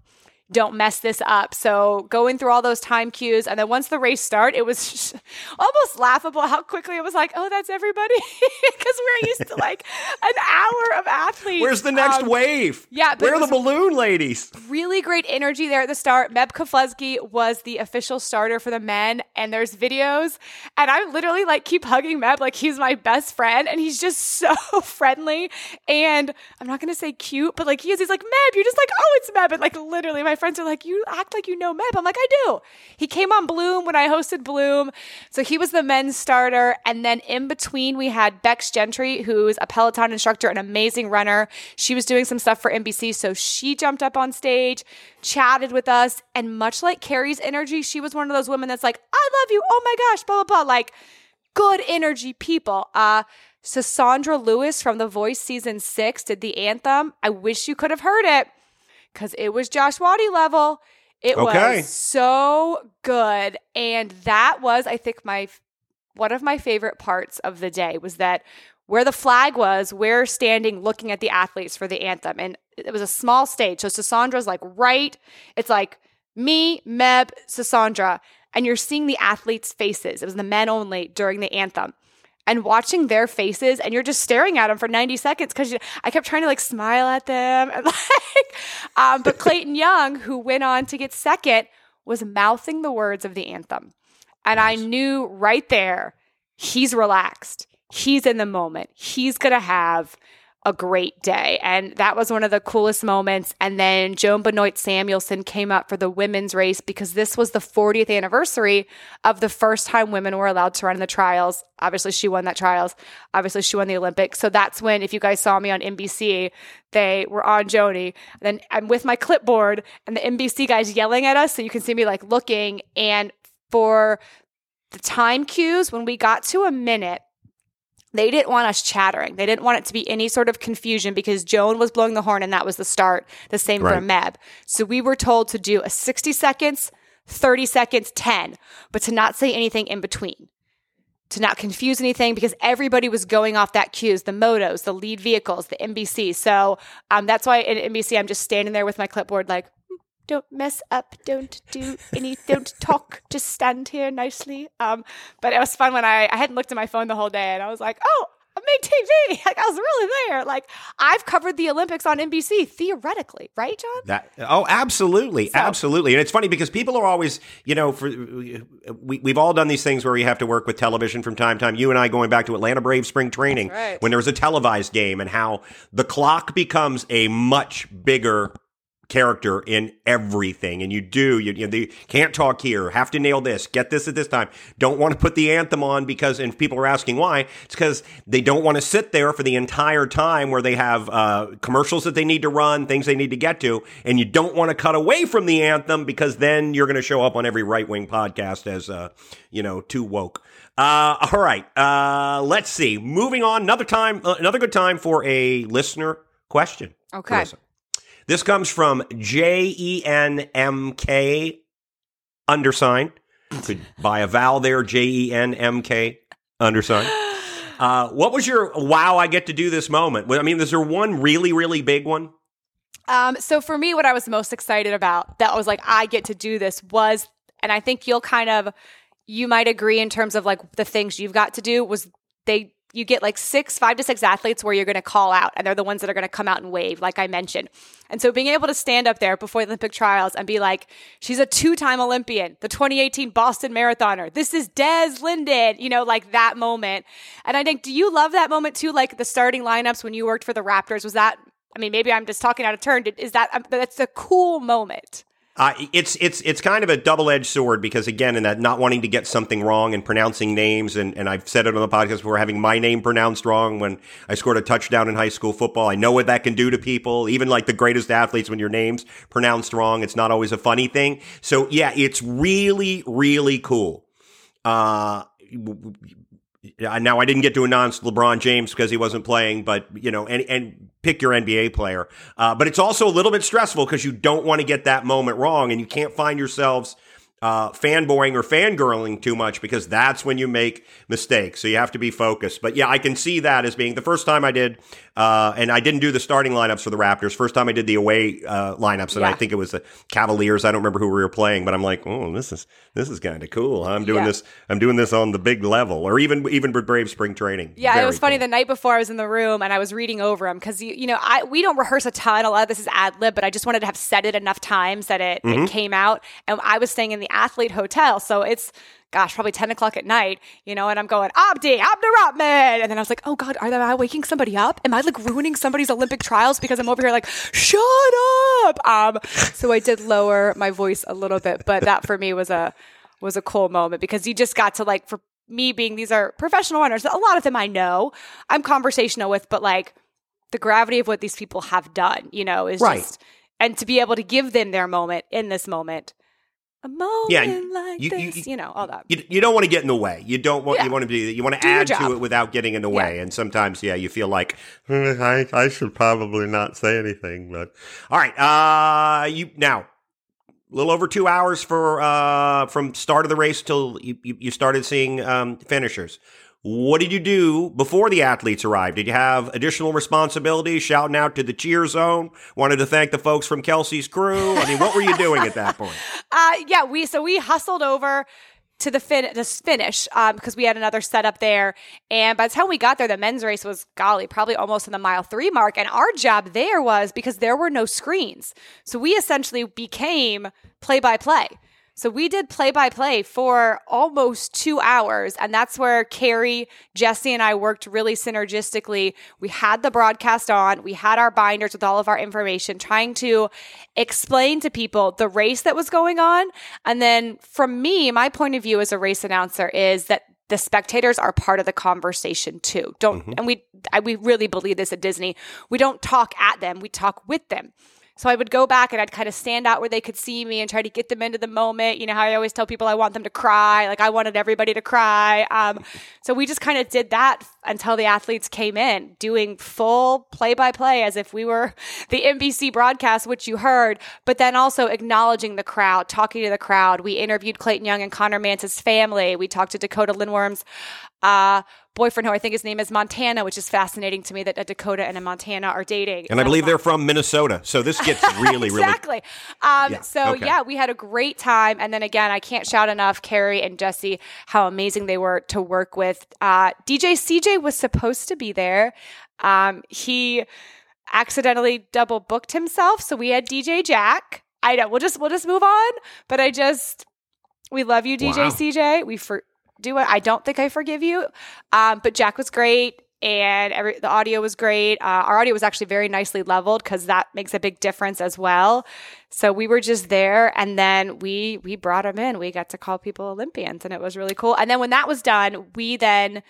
B: don't mess this up. So going through all those time cues, and then once the race start, it was almost laughable how quickly it was like, oh, that's everybody, because we're used to like an hour of athletes.
A: Where's the next
B: Um,
A: wave?
B: yeah,
A: where are the balloon ladies?
B: really great energy there at the start. Meb Keflezighi was the official starter for the men, and there's videos, and I literally like keep hugging Meb like he's my best friend, and he's just so friendly. And I'm not gonna say cute, but like he is. He's like Meb, you're just like oh, it's Meb, and like literally, my friends are like you act like you know Meb. I'm like I do. He came on Bloom when I hosted Bloom, so he was the men's starter, and then in between we had Becs Gentry, who's a Peloton instructor, an amazing runner. She was doing some stuff for NBC, so she jumped up on stage, chatted with us, and much like Carrie's energy, she was one of those women that's like, I love you. Oh my gosh, blah, blah, blah. Like, good energy people. Uh, so Sandra Lewis from The Voice season six did the anthem. I wish you could have heard it because it was Josh Waddy level. It
A: Okay.
B: was so good. And that was, I think, my one of my favorite parts of the day was that where the flag was, we're standing looking at the athletes for the anthem. And it was a small stage. So Sassandra's like right, it's like me, Meb, Sassandra, and you're seeing the athletes' faces. It was the men only during the anthem. And watching their faces, and you're just staring at them for 90 seconds because I kept trying to like smile at them. And like, um, but Clayton Young, who went on to get second, was mouthing the words of the anthem. And I knew right there, he's relaxed. He's in the moment. He's going to have a great day. And that was one of the coolest moments. And then Joan Benoit Samuelson came up for the women's race because this was the 40th anniversary of the first time women were allowed to run in the trials. Obviously, she won that trials. Obviously, she won the Olympics. So that's when, if you guys saw me on NBC, they were on Joni. And then I'm with my clipboard and the NBC guys yelling at us. So you can see me like looking. And for the time cues, when we got to a minute, they didn't want us chattering. They didn't want it to be any sort of confusion because Joan was blowing the horn and that was the start. The same for
A: Right.
B: Meb. So we were told to do a 60 seconds, 30 seconds, 10, but to not say anything in between. to not confuse anything because everybody was going off that cues, the motos, the lead vehicles, the NBC. So um, that's why in NBC, I'm just standing there with my clipboard, like, "Hmm, don't mess up, don't do any, don't talk, just stand here nicely. Um, but it was fun when I, I hadn't looked at my phone the whole day and I was like, oh, I made TV. Like I was really there. Like I've covered the Olympics on NBC theoretically, right, John?
A: That oh, absolutely, absolutely, and it's funny because people are always, you know, for we we've all done these things where we have to work with television from time to time. You and I going back to Atlanta Braves spring training
B: right.
A: when there was a televised game, and how the clock becomes a much bigger character in everything. And you do you, you, you can't talk here have to nail this get this at this time. Don't want to put the anthem on because and people are asking why it's because they don't want to sit there for the entire time where they have uh, commercials that they need to run things they need to get to and you don't want to cut away from the anthem because then you're going to show up on every right-wing podcast as uh, you know too woke. Uh, all right uh, let's see. Moving on another time uh, another good time for a listener question.
B: Okay.
A: Melissa. This comes from J E N M K undersign. Could buy a vowel there, J E N M K undersign. Uh, what was your wow? I get to do this moment. I mean, is there one really, really big one?
B: Um, so for me, what I was most excited about that was like I get to do this was, and I think you'll kind of you might agree in terms of like the things you've got to do was they you get like six, five to six athletes where you're going to call out, and they're the ones that are going to come out and wave, like I mentioned. And so being able to stand up there before the Olympic trials and be like, she's a two time Olympian, the 2018 Boston Marathoner. This is Des Linden, you know, like that moment. And I think, do you love that moment too? Like the starting lineups when you worked for the Raptors, was that? I mean, maybe I'm just talking out of turn. Is that um, that's a cool moment?
A: Uh, it's it's it's kind of a double edged sword because again, in that not wanting to get something wrong and pronouncing names, and, and I've said it on the podcast before, having my name pronounced wrong when I scored a touchdown in high school football. I know what that can do to people, even like the greatest athletes. When your name's pronounced wrong, it's not always a funny thing. So yeah, it's really really cool. Uh, now I didn't get to announce LeBron James because he wasn't playing, but you know, and and pick your NBA player. Uh, but it's also a little bit stressful because you don't want to get that moment wrong, and you can't find yourselves uh, fanboying or fangirling too much because that's when you make mistakes. So you have to be focused. But yeah, I can see that as being the first time I did, uh, and I didn't do the starting lineups for the Raptors. First time I did the away uh, lineups, and I think it was the Cavaliers. I don't remember who we were playing, but I'm like, oh, this is this is kind of cool. I'm doing
B: Yeah.
A: this. I'm doing this on the big level, or even even with Brave Spring Training.
B: Yeah, it was funny.
A: cool.
B: The night before, I was in the room and I was reading over them because you, you know, I we don't rehearse a ton. A lot of this is ad lib, but I just wanted to have said it enough times that it,
A: Mm-hmm.
B: it came out. And I was staying in the athlete hotel, so it's gosh, probably ten o'clock at night, you know. And I'm going Abdi, Abdirahman, and then I was like, oh god, are am I waking somebody up? Am I like ruining somebody's Olympic trials because I'm over here like, shut up? Um, so I did lower my voice a little bit, but that for me was a was a cool moment because you just got to like for me being these are professional runners. A lot of them I know I'm conversational with, but like the gravity of what these people have done, you know, is
A: Right.
B: just and to be able to give them their moment in this moment, a moment
A: Yeah,
B: like
A: you- you-
B: this, you, know, all that.
A: you, you don't want to get in the way. You don't want
B: Yeah.
A: you want to be you want to
B: Do
A: add to it without getting in the
B: Yeah.
A: way. And sometimes, yeah, you feel like "Hmm, I I should probably not say anything. But all right, uh, you now a little over two hours for uh from start of the race till you you, you started seeing um, finishers. What did you do before the athletes arrived? Did you have additional responsibilities? Shouting out to the cheer zone. Wanted to thank the folks from Kelsey's crew. I mean, what were you doing at that point?
B: Uh, yeah, we so we hustled over to the fin the finish um, because we had another setup there. And by the time we got there, the men's race was golly probably almost in the mile three mark. And our job there was because there were no screens, so we essentially became play by play. So we did play by play for almost two hours. And that's where Carrie, Jesse, and I worked really synergistically. We had the broadcast on, we had our binders with all of our information, trying to explain to people the race that was going on. And then from me, my point of view as a race announcer is that the spectators are part of the conversation too. Don't, mm-hmm. and we, I, we really believe this at Disney. We don't talk at them, we talk with them. So I would go back and I'd kind of stand out where they could see me and try to get them into the moment. You know how I always tell people I want them to cry, like I wanted everybody to cry. Um, so we just kind of did that until the athletes came in, doing full play by play as if we were the NBC broadcast, which you heard, but then also acknowledging the crowd, talking to the crowd. We interviewed Clayton Young and Connor Mantz's family. We talked to Dakota Lindwurm's uh, boyfriend, who I think his name is Montana, which is fascinating to me that a Dakota and a Montana are dating.
A: And I believe they're from Minnesota. So this gets really,
B: exactly.
A: really.
B: Um, yeah. So, okay. yeah, we had a great time. And then again, I can't shout enough Carrie and Jesse, how amazing they were to work with. Uh, DJ CJ was supposed to be there. Um, he accidentally double booked himself. So we had DJ Jack. I know we'll just we'll just move on. But I just we love you, DJ wow. CJ. We for do it. I don't think I forgive you. Um, but Jack was great and every, the audio was great. Uh, our audio was actually very nicely leveled because that makes a big difference as well. So we were just there, and then we we brought them in. We got to call people Olympians, and it was really cool. And then when that was done, we then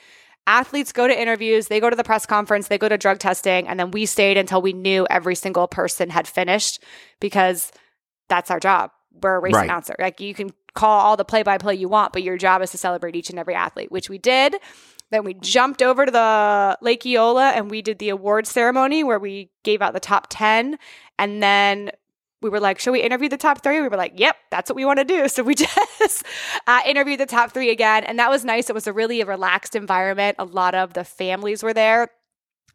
B: athletes go to interviews, they go to the press conference, they go to drug testing, and then we stayed until we knew every single person had finished because that's our job. We're a race right. announcer. Like you can call all the play by play you want, but your job is to celebrate each and every athlete, which we did. Then we jumped over to the Lake Eola and we did the award ceremony where we gave out the top 10. And then we were like, should we interview the top three? We were like, yep, that's what we want to do. So we just uh, interviewed the top three again. And that was nice. It was a really relaxed environment. A lot of the families were there.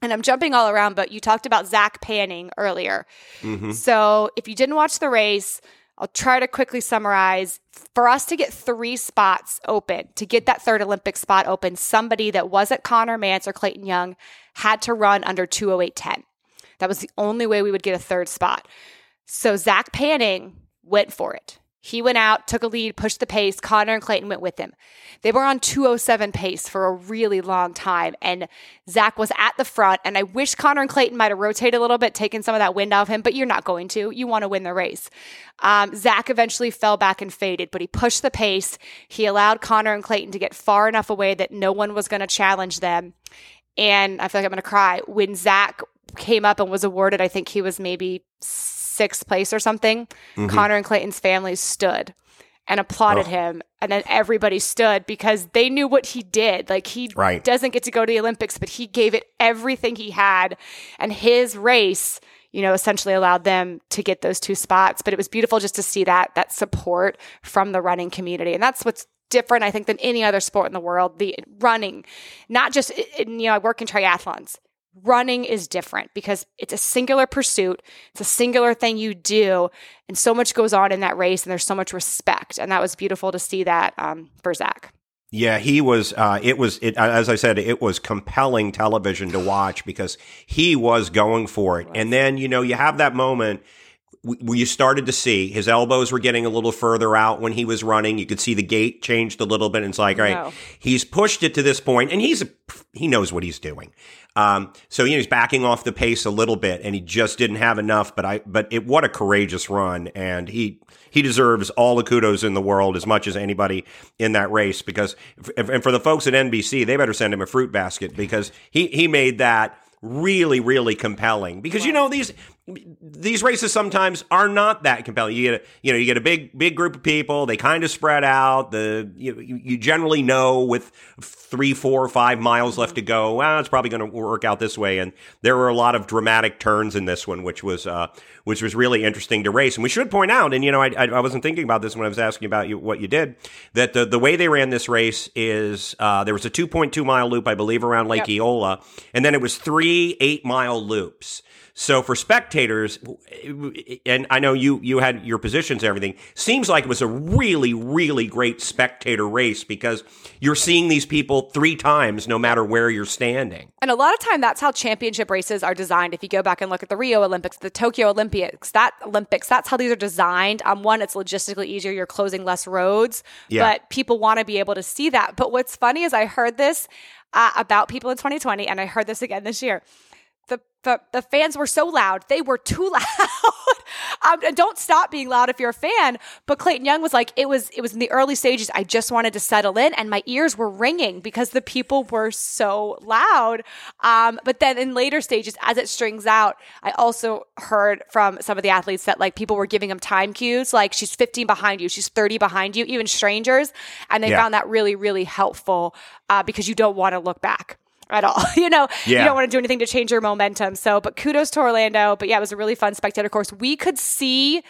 B: And I'm jumping all around, but you talked about Zach Panning earlier. Mm-hmm. So if you didn't watch the race, I'll try to quickly summarize. For us to get three spots open, to get that third Olympic spot open, somebody that wasn't Connor Mantz or Clayton Young had to run under 208.10. That was the only way we would get a third spot. So Zach Panning went for it. He went out, took a lead, pushed the pace. Connor and Clayton went with him. They were on 207 pace for a really long time. And Zach was at the front. And I wish Connor and Clayton might have rotated a little bit, taken some of that wind off him, but you're not going to. You want to win the race. Um, Zach eventually fell back and faded, but he pushed the pace. He allowed Connor and Clayton to get far enough away that no one was going to challenge them. And I feel like I'm going to cry. When Zach came up and was awarded, I think he was maybe sixth place or something, mm-hmm. Connor and Clayton's families stood and applauded oh. him. And then everybody stood because they knew what he did. Like he right. doesn't get to go to the Olympics, but he gave it everything he had. And his race, you know, essentially allowed them to get those two spots. But it was beautiful just to see that that support from the running community. And that's what's different, I think, than any other sport in the world. The running, not just, in, you know, I work in triathlons running is different because it's a singular pursuit. It's a singular thing you do. And so much goes on in that race and there's so much respect. And that was beautiful to see that um, for Zach.
A: Yeah, he was. Uh, it was. It, as I said, it was compelling television to watch because he was going for it. And then you know you have that moment you started to see his elbows were getting a little further out when he was running. You could see the gait changed a little bit. And it's like, all right, he's pushed it to this point, and he's a, he knows what he's doing. Um, so you know he's backing off the pace a little bit, and he just didn't have enough. But I, but it, what a courageous run, and he he deserves all the kudos in the world as much as anybody in that race. Because and for the folks at NBC, they better send him a fruit basket because he he made that really really compelling. Because you know these these races sometimes are not that compelling. You get a, you know you get a big big group of people. They kind of spread out. The you, you generally know with three, four, five miles left to go. Well, it's probably going to work out this way. And there were a lot of dramatic turns in this one, which was uh, which was really interesting to race. And we should point out, and you know, I, I wasn't thinking about this when I was asking about you, what you did, that the the way they ran this race is uh, there was a two point two mile loop, I believe, around Lake yep. Eola, and then it was three eight mile loops. So for spectators, and I know you you had your positions and everything, seems like it was a really really great spectator race because you're seeing these people three times no matter where you're standing.
B: And a lot of time that's how championship races are designed. If you go back and look at the Rio Olympics, the Tokyo Olympics, that Olympics, that's how these are designed. Um, one, it's logistically easier. You're closing less roads, yeah. but people want to be able to see that. But what's funny is I heard this uh, about people in 2020, and I heard this again this year the, fans were so loud. They were too loud. um, don't stop being loud if you're a fan. But Clayton Young was like, it was it was in the early stages. I just wanted to settle in, and my ears were ringing because the people were so loud. Um, but then in later stages, as it strings out, I also heard from some of the athletes that like people were giving them time cues, like she's 15 behind you, she's 30 behind you, even strangers, and they
A: Yeah.
B: found that really really helpful uh, because you don't want to look back at all. you know,
A: Yeah.
B: you don't want to do anything to change your momentum. So, but kudos to Orlando. But yeah, it was a really fun spectator course. We could see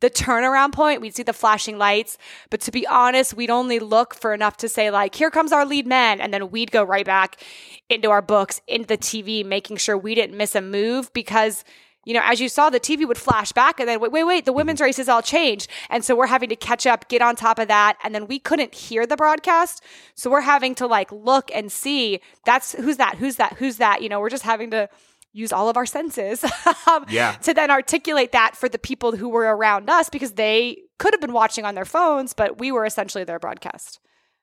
B: the turnaround point. We'd see the flashing lights. But to be honest, we'd only look for enough to say, like, here comes our lead man. And then we'd go right back into our books, into the TV, making sure we didn't miss a move because. You know, as you saw, the TV would flash back and then, wait, wait, wait, the women's race has all changed. And so we're having to catch up, get on top of that. And then we couldn't hear the broadcast. So we're having to like look and see that's who's that, who's that, who's that. You know, we're just having to use all of our senses um,
A: Yeah.
B: to then articulate that for the people who were around us because they could have been watching on their phones, but we were essentially their broadcast.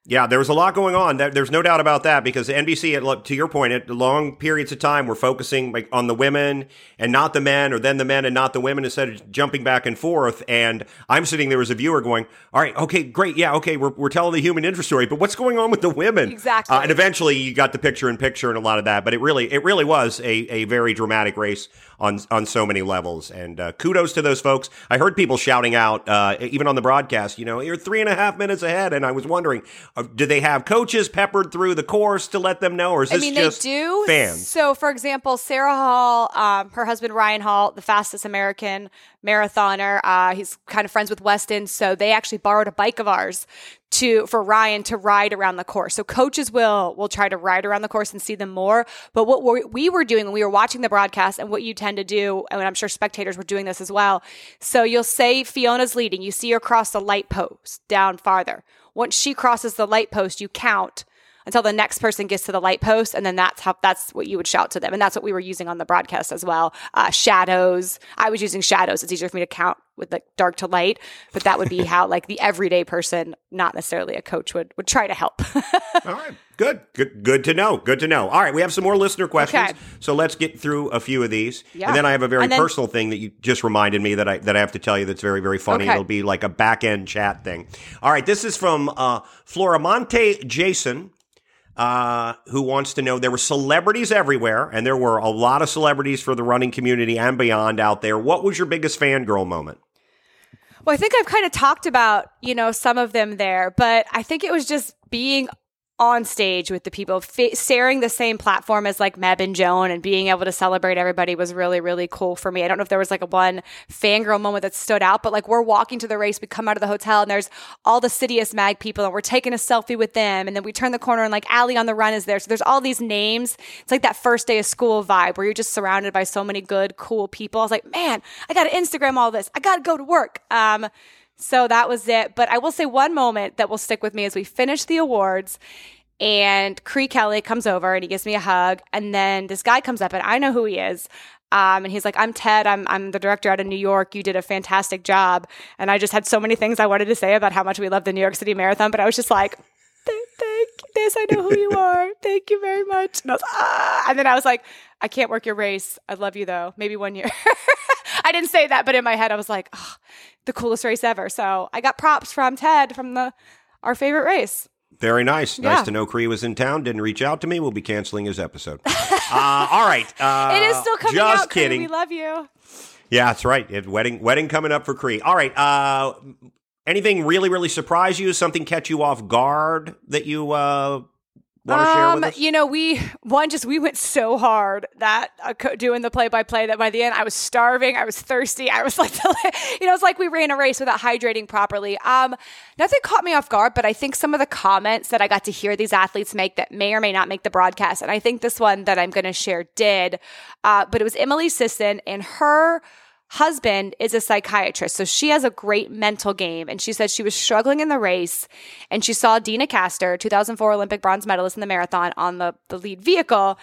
A: Yeah, there was a lot going on. There's no doubt about that because NBC, to your point, at long periods of time, were focusing like, on the women and not the men, or then the men and not the women, instead of jumping back and forth. And I'm sitting there as a viewer going, "All right, okay, great, yeah, okay, we're, we're telling the human interest story, but what's going on with the women?"
B: Exactly.
A: Uh, and eventually, you got the picture in picture and a lot of that. But it really, it really was a, a very dramatic race on on so many levels. And uh, kudos to those folks. I heard people shouting out, uh, even on the broadcast, you know, you're three and a half minutes ahead. And I was wondering, uh, do they have coaches peppered through the course to let them know, or is
B: I
A: this
B: mean,
A: just
B: they do.
A: fans?
B: So, for example, Sarah Hall, um, her husband Ryan Hall, the fastest American marathoner, uh, he's kind of friends with Weston, so they actually borrowed a bike of ours to for Ryan to ride around the course. So coaches will will try to ride around the course and see them more. But what we we were doing when we were watching the broadcast, and what you tend to do, and I'm sure spectators were doing this as well. So you'll say Fiona's leading, you see her cross the light post down farther. Once she crosses the light post, you count until the next person gets to the light post and then that's how that's what you would shout to them and that's what we were using on the broadcast as well uh, shadows i was using shadows it's easier for me to count with like dark to light but that would be how like the everyday person not necessarily a coach would would try to help
A: All right. Good. Good. Good to know. Good to know. All right. We have some more listener questions.
B: Okay.
A: So let's get through a few of these.
B: Yeah.
A: And then I have a very
B: then-
A: personal thing that you just reminded me that I that I have to tell you that's very, very funny.
B: Okay.
A: It'll be like a back end chat thing. All right. This is from uh Floramonte Jason. Uh, who wants to know there were celebrities everywhere, and there were a lot of celebrities for the running community and beyond out there. What was your biggest fangirl moment?
B: well i think i've kind of talked about you know some of them there but i think it was just being on stage with the people, fa- sharing the same platform as like Meb and Joan and being able to celebrate everybody was really, really cool for me. I don't know if there was like a one fangirl moment that stood out, but like we're walking to the race, we come out of the hotel and there's all the Citius Mag people and we're taking a selfie with them. And then we turn the corner and like Ali on the run is there. So there's all these names. It's like that first day of school vibe where you're just surrounded by so many good, cool people. I was like, man, I got to Instagram all this. I got to go to work. Um, so that was it. But I will say one moment that will stick with me as we finish the awards and Cree Kelly comes over and he gives me a hug. And then this guy comes up and I know who he is. Um, and he's like, I'm Ted. I'm, I'm the director out of New York. You did a fantastic job. And I just had so many things I wanted to say about how much we love the New York City Marathon. But I was just like, thank, this. I know who you are. Thank you very much. And was, ah. And then I was like, I can't work your race. I love you though. Maybe one year. I didn't say that, but in my head, I was like, oh, the coolest race ever. So I got props from Ted from the our favorite race.
A: Very nice.
B: Yeah.
A: Nice to know Cree was in town. Didn't reach out to me. We'll be canceling his episode. uh, all right. Uh,
B: it is still coming
A: just
B: out. Cree.
A: kidding.
B: We love you.
A: Yeah, that's right. It, wedding wedding coming up for Cree. All right. Uh, anything really really surprise you? Something catch you off guard that you want to share
B: Um, you know, we one just we went so hard that uh, co- doing the play by play that by the end I was starving, I was thirsty, I was like, you know, it's like we ran a race without hydrating properly. Um, nothing caught me off guard, but I think some of the comments that I got to hear these athletes make that may or may not make the broadcast, and I think this one that I'm going to share did. Uh, but it was Emily Sisson and her husband is a psychiatrist. So she has a great mental game. And she said she was struggling in the race and she saw Deena Kastor, 2004 Olympic bronze medalist in the marathon, on the, the lead vehicle.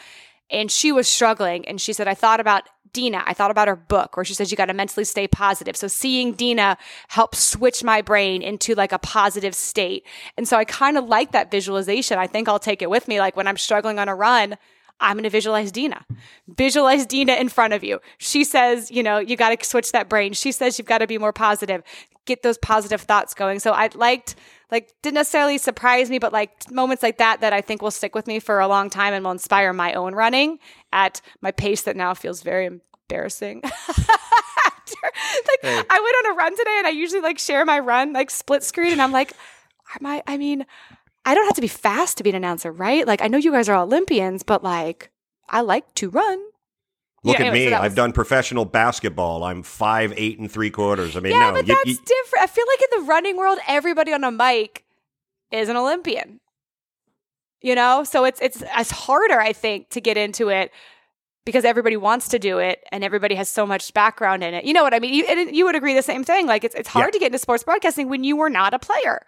B: And she was struggling. And she said, I thought about Deena. I thought about her book where she says you got to mentally stay positive. So seeing Deena helped switch my brain into like a positive state. And so I kind of like that visualization. I think I'll take it with me. Like when I'm struggling on a run, I'm going to visualize Deena. Visualize Deena in front of you. She says, you know, you got to switch that brain. She says you've got to be more positive. Get those positive thoughts going. So I liked, like, didn't necessarily surprise me, but like moments like that that I think will stick with me for a long time and will inspire my own running at my pace that now feels very embarrassing. like I went on a run today and I usually like share my run like split screen and I'm like, am I I mean, I don't have to be fast to be an announcer, right? Like I know you guys are Olympians, but like I like to run.
A: Look
B: Yeah,
A: at
B: anyway, so
A: me.
B: that
A: I've
B: was-
A: done professional basketball. I'm five, eight, and three quarters. I mean,
B: Yeah,
A: no.
B: but
A: you-
B: that's
A: you-
B: different. I feel like in the running world, everybody on a mic is an Olympian. You know, so it's it's it's harder, I think, to get into it because everybody wants to do it and everybody has so much background in it. You know what I mean? You, and you would agree the same thing. Like it's it's hard
A: Yeah.
B: to get into sports broadcasting when you were not a player.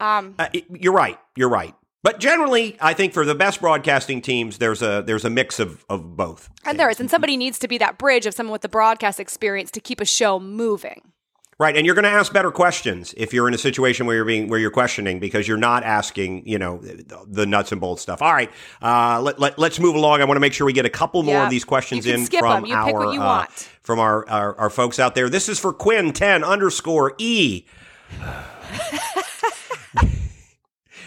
B: Um,
A: Uh, it- you're right. You're right. But generally, I think for the best broadcasting teams, there's a there's a mix of of both.
B: and there is, and somebody needs to be that bridge of someone with the broadcast experience to keep a show moving.
A: Right, and you're going to ask better questions if you're in a situation where you're being where you're questioning because you're not asking, you know, the, nuts and bolts stuff. All right, uh, let, let us move along. I want to make sure we get a couple more
B: Yeah.
A: of these questions in
B: skip
A: from our
B: pick what you
A: uh, from our, our our folks out there. This is for Quinn ten underscore E.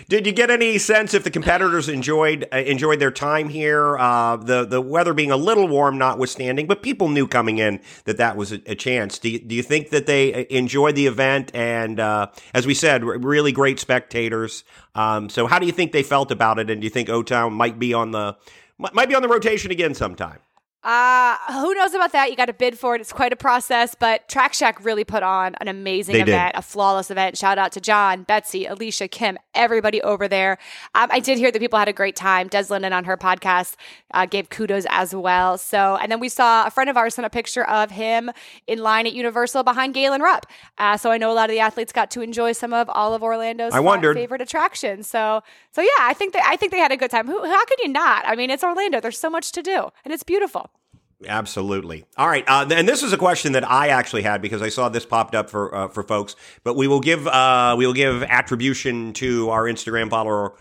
A: Did you get any sense if the competitors enjoyed uh, enjoyed their time here? Uh, the the weather being a little warm, notwithstanding, but people knew coming in that that was a, a chance. Do you, do you think that they uh, enjoyed the event? And uh, as we said, really great spectators. Um, so, how do you think they felt about it? And do you think O Town might be on the might might be on the rotation again sometime?
B: Uh, who knows about that? You got to bid for it. It's quite a process, but Track Shack really put on an amazing
A: They did.
B: event, a flawless event. Shout out to John, Betsy, Alicia, Kim, everybody over there. Um, I did hear that people had a great time. Des Linden on her podcast uh, gave kudos as well. So, and then we saw a friend of ours sent a picture of him in line at Universal behind Galen Rupp. Uh, so I know a lot of the athletes got to enjoy some of all of Orlando's
A: I wondered.
B: favorite attractions. So, so yeah, I think they, I think they had a good time. Who, how could you not? I mean, it's Orlando. There's so much to do, and it's beautiful.
A: Absolutely. All right, uh, and this is a question that I actually had because I saw this popped up for uh, for folks. But we will give uh, we will give attribution to our Instagram follower,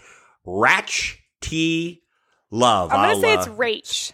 A: Ratch T Love.
B: I'm gonna
A: I'll,
B: say
A: uh,
B: it's Rach.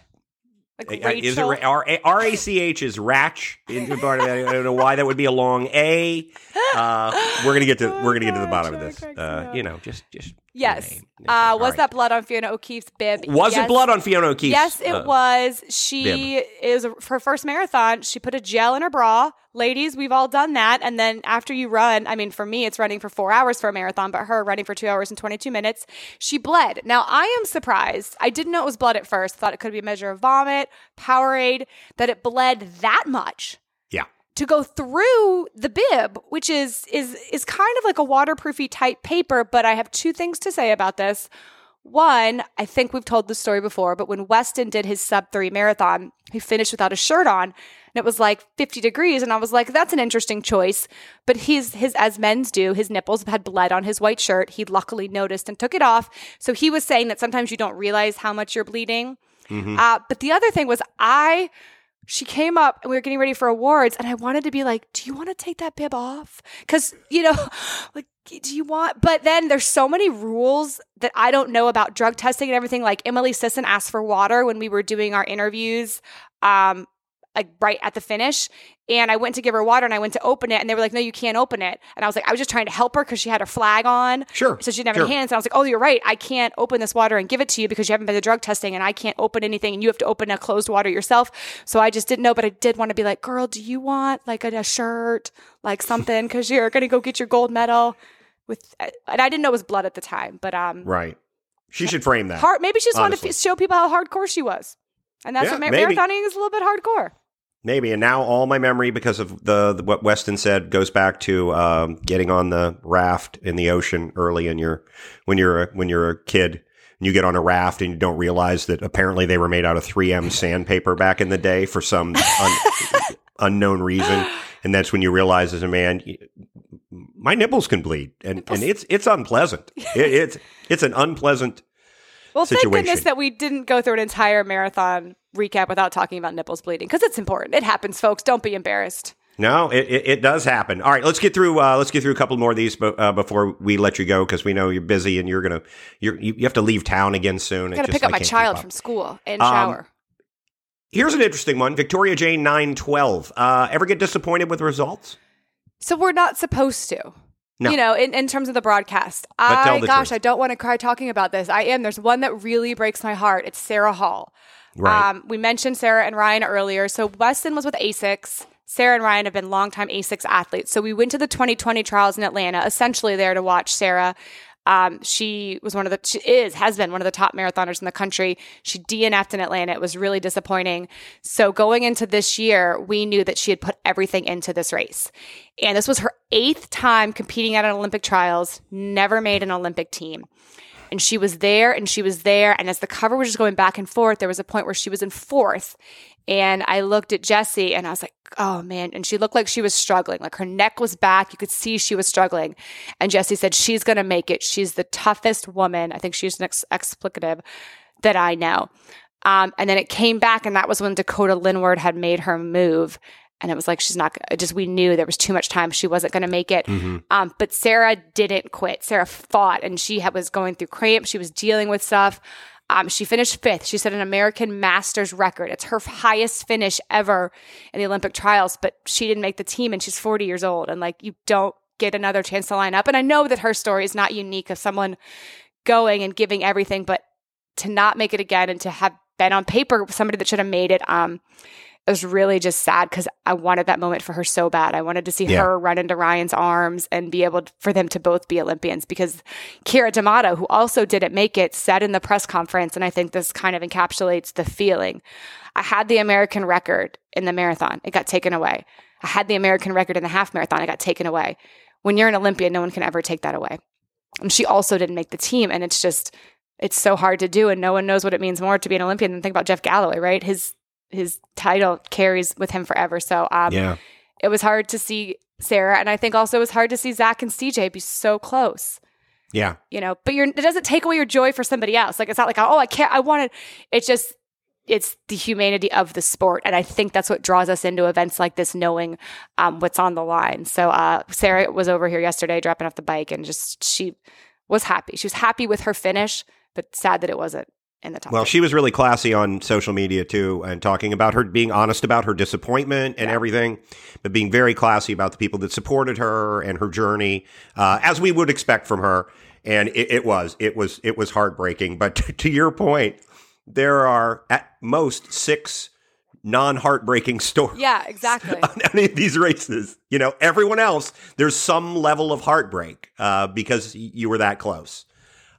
B: Like
A: uh, Is it
B: Rachel.
A: Ra- R R A C H is Ratch? Part of that, I don't know why that would be a long A. Uh, we're gonna get to we're gonna get to the bottom of this. Uh, you know, just just
B: Yes.
A: name.
B: Uh, was
A: right.
B: that blood on Fiona O'Keeffe's bib?
A: was
B: yes.
A: it blood on Fiona O'Keeffe's?
B: Yes, it
A: uh,
B: was. She is her first marathon. She put a gel in her bra. Ladies, we've all done that. And then after you run, I mean, for me, it's running for four hours for a marathon, but her running for two hours and 22 minutes, she bled. Now, I am surprised. I didn't know it was blood at first. Thought it could be a measure of vomit, Powerade, that it bled that much. To go through the bib, which is is is kind of like a waterproofy type paper, but I have two things to say about this. One, I think we've told the story before, but when Weston did his sub 3 marathon, he finished without a shirt on, and it was like 50 degrees and I was like that's an interesting choice, but his his as men's do, his nipples had bled on his white shirt. He luckily noticed and took it off. So he was saying that sometimes you don't realize how much you're bleeding. Uh, but the other thing was I she came up and we were getting ready for awards and I wanted to be like, do you want to take that bib off? Cause you know, like, do you want, but then there's so many rules that I don't know about drug testing and everything. Like Emily Sisson asked for water when we were doing our interviews. Um, like right at the finish. And I went to give her water and I went to open it and they were like, no, you can't open it. And I was like, I was just trying to help her because she had her flag on.
A: Sure,
B: So she didn't have
A: sure.
B: any hands. And I was like, oh, you're right. I can't open this water and give it to you because you haven't been to drug testing and I can't open anything and you have to open a closed water yourself. So I just didn't know, but I did want to be like, girl, do you want like a, a shirt, like something? Because you're going to go get your gold medal with, and I didn't know it was blood at the time, but um,
A: Right. She should frame that.
B: hard, maybe she just wanted to show people how hardcore she was. And that's
A: Yeah,
B: what
A: maybe.
B: marathoning is a little bit hardcore.
A: Maybe. And now all my memory, because of the, the what Weston said, goes back to um, getting on the raft in the ocean early in your when you're a, when you're a kid. And you get on a raft and you don't realize that apparently they were made out of 3M sandpaper back in the day for some un- unknown reason. And that's when you realize as a man, my nipples can bleed, and, and it's it's unpleasant. It, it's it's an unpleasant.
B: Well, thank goodness that we didn't go through an entire marathon recap without talking about nipples bleeding because it's important. It happens, folks. Don't be embarrassed.
A: No, it, it, it, does happen. All right, let's get through. Uh, let's get through a couple more of these uh, before we let you go because we know you're busy and you're gonna you're, you you have to leave town again soon.
B: I gotta pick up my child from school and um, shower.
A: Here's an interesting one: Victoria Jane nine twelve. Uh, ever get disappointed with results?
B: So we're not supposed to.
A: No.
B: You know, in, in terms of the broadcast. But I gosh, truth. I don't want to cry talking about this. I am. There's one that really breaks my heart. It's Sarah Hall.
A: Right. Um,
B: we mentioned Sarah and Ryan earlier. So Weston was with Asics. Sarah and Ryan have been longtime Asics athletes. So we went to the 2020 trials in Atlanta, essentially there to watch Sarah. Um, she was one of the, she is, has been one of the top marathoners in the country. She DNF'd in Atlanta. It was really disappointing. So going into this year, we knew that she had put everything into this race. And this was her eighth time competing at an Olympic trials, never made an Olympic team and she was there and she was there. And as the cover was just going back and forth, there was a point where she was in fourth. And I looked at Jessie and I was like, oh man. And she looked like she was struggling. Like her neck was back. You could see she was struggling. And Jessie said, she's going to make it. She's the toughest woman. I think she's an ex- explicative that I know. Um, and then it came back, and that was when Dakota Lindwurm had made her move and it was like she's not just we knew there was too much time she wasn't going to make it mm-hmm. um, but sarah didn't quit sarah fought and she had, was going through cramps she was dealing with stuff um, she finished fifth. She set an american masters record. It's her highest finish ever in the olympic trials but she didn't make the team and she's 40 years old and like you don't get another chance to line up. And i know that her story is not unique of someone going and giving everything but to not make it again and to have been on paper somebody that should have made it um, it was really just sad because I wanted that moment for her so bad. I wanted to see yeah. her run into Ryan's arms and be able to, for them to both be Olympians because Keira D'Amato, who also didn't make it, said in the press conference, and I think this kind of encapsulates the feeling. I had the American record in the marathon. It got taken away. I had the American record in the half marathon. It got taken away. When you're an Olympian, no one can ever take that away. And she also didn't make the team. And it's just, it's so hard to do. And no one knows what it means more to be an Olympian than think about Jeff Galloway, right? His his title carries with him forever. So um,
A: yeah,
B: it was hard to see Sarah, and I think also it was hard to see Zach and CJ be so close.
A: Yeah,
B: you know, but you're it doesn't take away your joy for somebody else. Like it's not like oh I can't I wanted. It's just it's the humanity of the sport, and I think that's what draws us into events like this, knowing um, what's on the line. So uh, Sarah was over here yesterday dropping off the bike, and just she was happy. She was happy with her finish, but sad that it wasn't in the top.
A: Well, she was really classy on social media too, and talking about her being honest about her disappointment and yeah. everything, but being very classy about the people that supported her and her journey, uh, as we would expect from her. And it, it was, it was, it was heartbreaking. But to, to your point, there are at most six non-heartbreaking stories.
B: Yeah, exactly.
A: On any of these races, you know, everyone else, there's some level of heartbreak uh, because you were that close.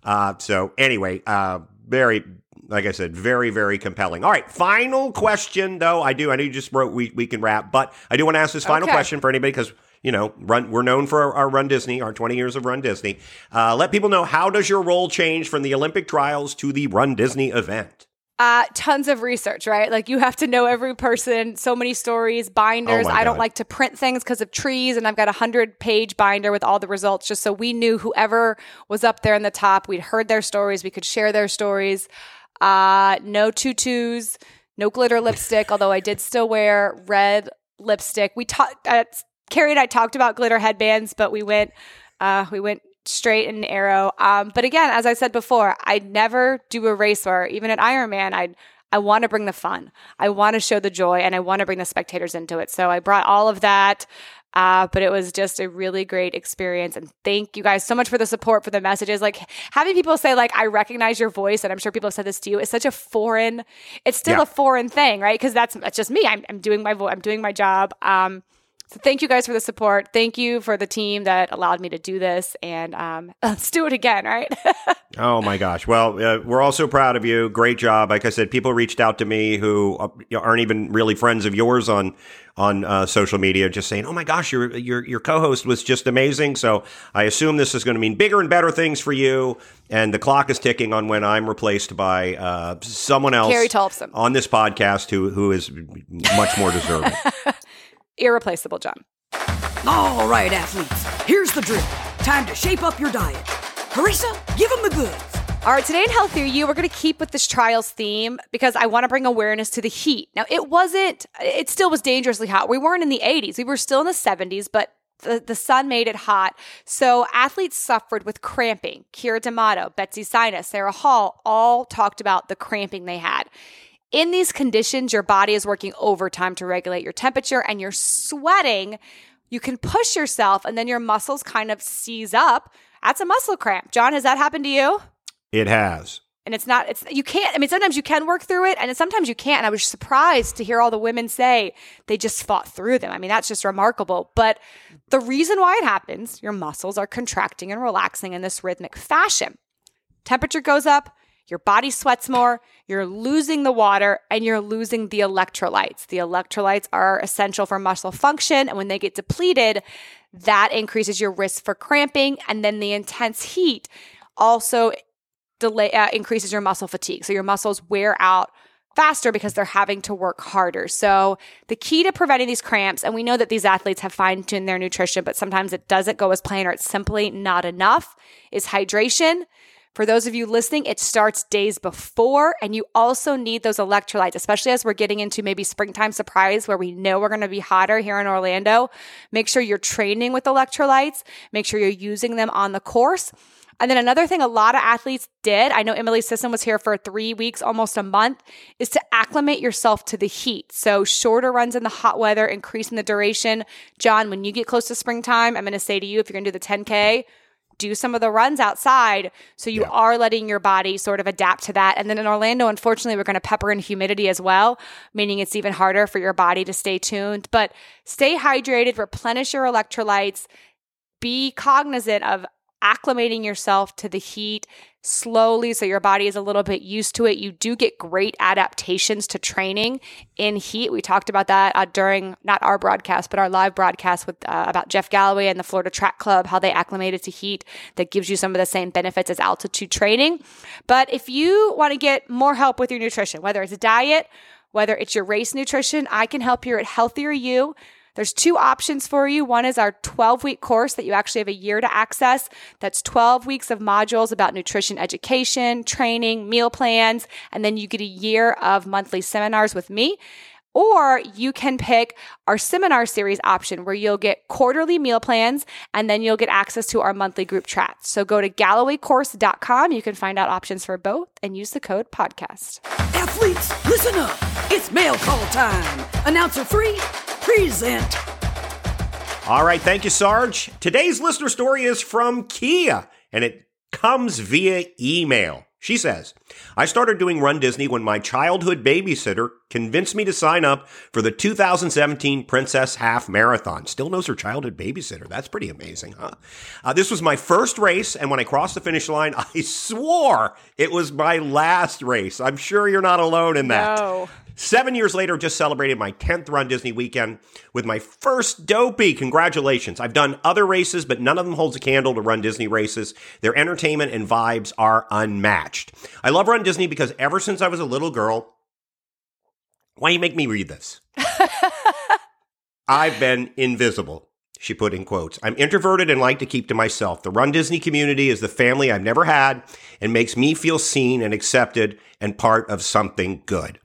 A: Uh, so anyway, uh, very like I said, very, very compelling. All right, final question though. I do. I know you just wrote we we can wrap, but I do want to ask this final okay. question for anybody because you know, run. We're known for our, our, Run Disney, our 20 years of Run Disney. Uh, let people know how does your role change from the Olympic trials to the Run Disney event?
B: Uh, tons of research, right? Like you have to know every person, so many stories, binders. Oh I don't like to print things because of trees, and I've got a hundred page binder with all the results just so we knew whoever was up there in the top, we'd heard their stories, we could share their stories. Uh, no tutus, no glitter lipstick, although I did still wear red lipstick. We talked, uh, Carrie and I talked about glitter headbands, but we went, uh, we went straight and narrow. Um, but again, as I said before, I'd never do a race or even at Ironman, I'd I want to bring the fun. I want to show the joy and I want to bring the spectators into it. So I brought all of that. Uh, but it was just a really great experience. And thank you guys so much for the support, for the messages. Like having people say, like, I recognize your voice, and I'm sure people have said this to you, is such a foreign, it's still yeah. a foreign thing, right? Because that's, that's just me. I'm, I'm doing my voice, I'm doing my job. Um, so thank you guys for the support. Thank you for the team that allowed me to do this, and um, let's do it again, right?
A: oh my gosh! Well, uh, we're all so proud of you. Great job. Like I said, people reached out to me who uh, aren't even really friends of yours on on uh, social media, just saying, "Oh my gosh, your your your co-host was just amazing." So I assume this is going to mean bigger and better things for you. And the clock is ticking on when I'm replaced by uh, someone else,
B: Carrie
A: on this podcast who who is much more deserving.
B: irreplaceable, John.
C: All right, athletes, here's the drill. Time to shape up your diet. Carissa, give them the goods.
B: All right, today in Healthier You, we're going to keep with this trials theme because I want to bring awareness to the heat. Now, it wasn't, it still was dangerously hot. We weren't in the 80s, we were still in the 70s, but the, the sun made it hot. So athletes suffered with cramping. Keira D'Amato, Betsy Saina, Sarah Hall all talked about the cramping they had. In these conditions, your body is working overtime to regulate your temperature and you're sweating. You can push yourself and then your muscles kind of seize up. That's a muscle cramp. John, has that happened to you?
A: It has.
B: And it's not, it's, you can't, I mean, sometimes you can work through it and sometimes you can't. And I was surprised to hear all the women say they just fought through them. I mean, that's just remarkable. But the reason why it happens, your muscles are contracting and relaxing in this rhythmic fashion. Temperature goes up, your body sweats more, you're losing the water, and you're losing the electrolytes. The electrolytes are essential for muscle function. And when they get depleted, that increases your risk for cramping. And then the intense heat also delay uh, increases your muscle fatigue. So your muscles wear out faster because they're having to work harder. So the key to preventing these cramps, and we know that these athletes have fine tuned their nutrition, but sometimes it doesn't go as planned or it's simply not enough, is hydration. For those of you listening, it starts days before, and you also need those electrolytes, especially as we're getting into maybe springtime surprise where we know we're going to be hotter here in Orlando. Make sure you're training with electrolytes, make sure you're using them on the course. And then another thing a lot of athletes did, I know Emily Sisson was here for three weeks, almost a month, is to acclimate yourself to the heat. So shorter runs in the hot weather, increasing the duration. John, when you get close to springtime, I'm going to say to you, if you're going to do the 10K, do some of the runs outside so you yeah. are letting your body sort of adapt to that. And then in Orlando, unfortunately, we're going to pepper in humidity as well, meaning it's even harder for your body to stay tuned. But stay hydrated, replenish your electrolytes, be cognizant of acclimating yourself to the heat slowly so your body is a little bit used to it. You do get great adaptations to training in heat. We talked about that uh, during not our broadcast, but our live broadcast with uh, about Jeff Galloway and the Florida Track Club, how they acclimated to heat that gives you some of the same benefits as altitude training. But if you want to get more help with your nutrition, whether it's a diet, whether it's your race nutrition, I can help you at Healthier You. There's two options for you. One is our 12 week course that you actually have a year to access. That's 12 weeks of modules about nutrition education, training, meal plans, and then you get a year of monthly seminars with me. Or you can pick our seminar series option where you'll get quarterly meal plans and then you'll get access to our monthly group chats. So go to gallowaycourse.com. You can find out options for both and use the code podcast.
C: Athletes, listen up. It's mail call time. Announcer free present.
A: All right, thank you, Sarge. Today's listener story is from Kia, and it comes via email. She says, I started doing Run Disney when my childhood babysitter convinced me to sign up for the 2017 Princess Half Marathon. Still knows her childhood babysitter. That's pretty amazing, huh? Uh, this was my first race, and when I crossed the finish line, I swore it was my last race. I'm sure you're not alone in that.
B: No.
A: Seven years later, just celebrated my 10th Run Disney weekend with my first dopey. Congratulations. I've done other races, but none of them holds a candle to Run Disney races. Their entertainment and vibes are unmatched. I love Run Disney because ever since I was a little girl, why you make me read this? I've been invisible. She put in quotes. I'm introverted and like to keep to myself. The Run Disney community is the family I've never had and makes me feel seen and accepted and part of something good.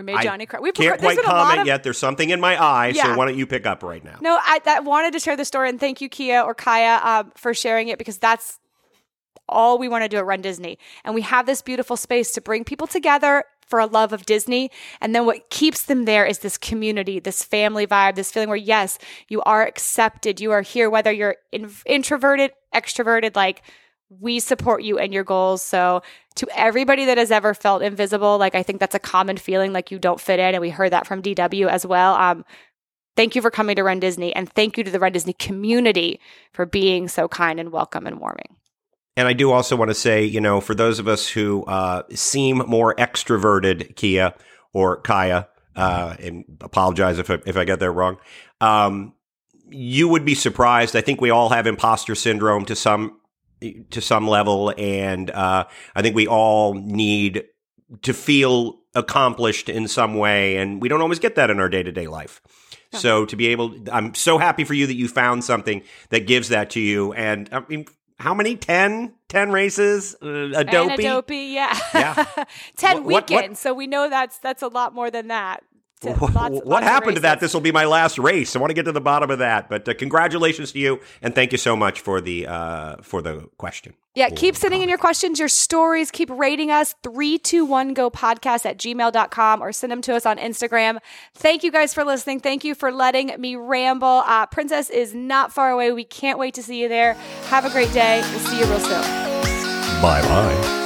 B: We made Johnny cry. We
A: can't quite comment of... yet. There's something in my eye, yeah. so why don't you pick up right now?
B: No, I, I, wanted to share the story, and thank you, Kia or Kaya, um, for sharing it because that's all we want to do at Run Disney. And we have this beautiful space to bring people together for a love of Disney. And then what keeps them there is this community, this family vibe, this feeling where, yes, you are accepted. You are here, whether you're in- introverted, extroverted, like we support you and your goals. So, to everybody that has ever felt invisible, like I think that's a common feeling, like you don't fit in. And we heard that from DW as well. Um, thank you for coming to Run Disney. And thank you to the Run Disney community for being so kind and welcome and warming.
A: And I do also want to say, you know, for those of us who uh, seem more extroverted, Kia or Kaya, uh, and apologize if I, if I get that wrong. Um, you would be surprised. I think we all have imposter syndrome to some to some level, and uh, I think we all need to feel accomplished in some way, and we don't always get that in our day to day life. So to be able, I'm so happy for you that you found something that gives that to you, and I mean, how many? 10? 10 races? Uh, a dopey?
B: Dopey, yeah.
A: Yeah.
B: 10
A: What- what-
B: weekends. So we know that's that's a lot more than that. To-
A: What,
B: lots-
A: what
B: lots
A: happened to that? This will be my last race. I want to get to the bottom of that. But uh, congratulations to you, and thank you so much for the uh, for the question.
B: Yeah,
A: Or
B: keep sending in your questions, your stories. Keep rating us 321go podcast at gmail.com or send them to us on Instagram. Thank you guys for listening. Thank you for letting me ramble. Uh, Princess is not far away. We can't wait to see you there. Have a great day. We'll see you real soon.
A: Bye bye.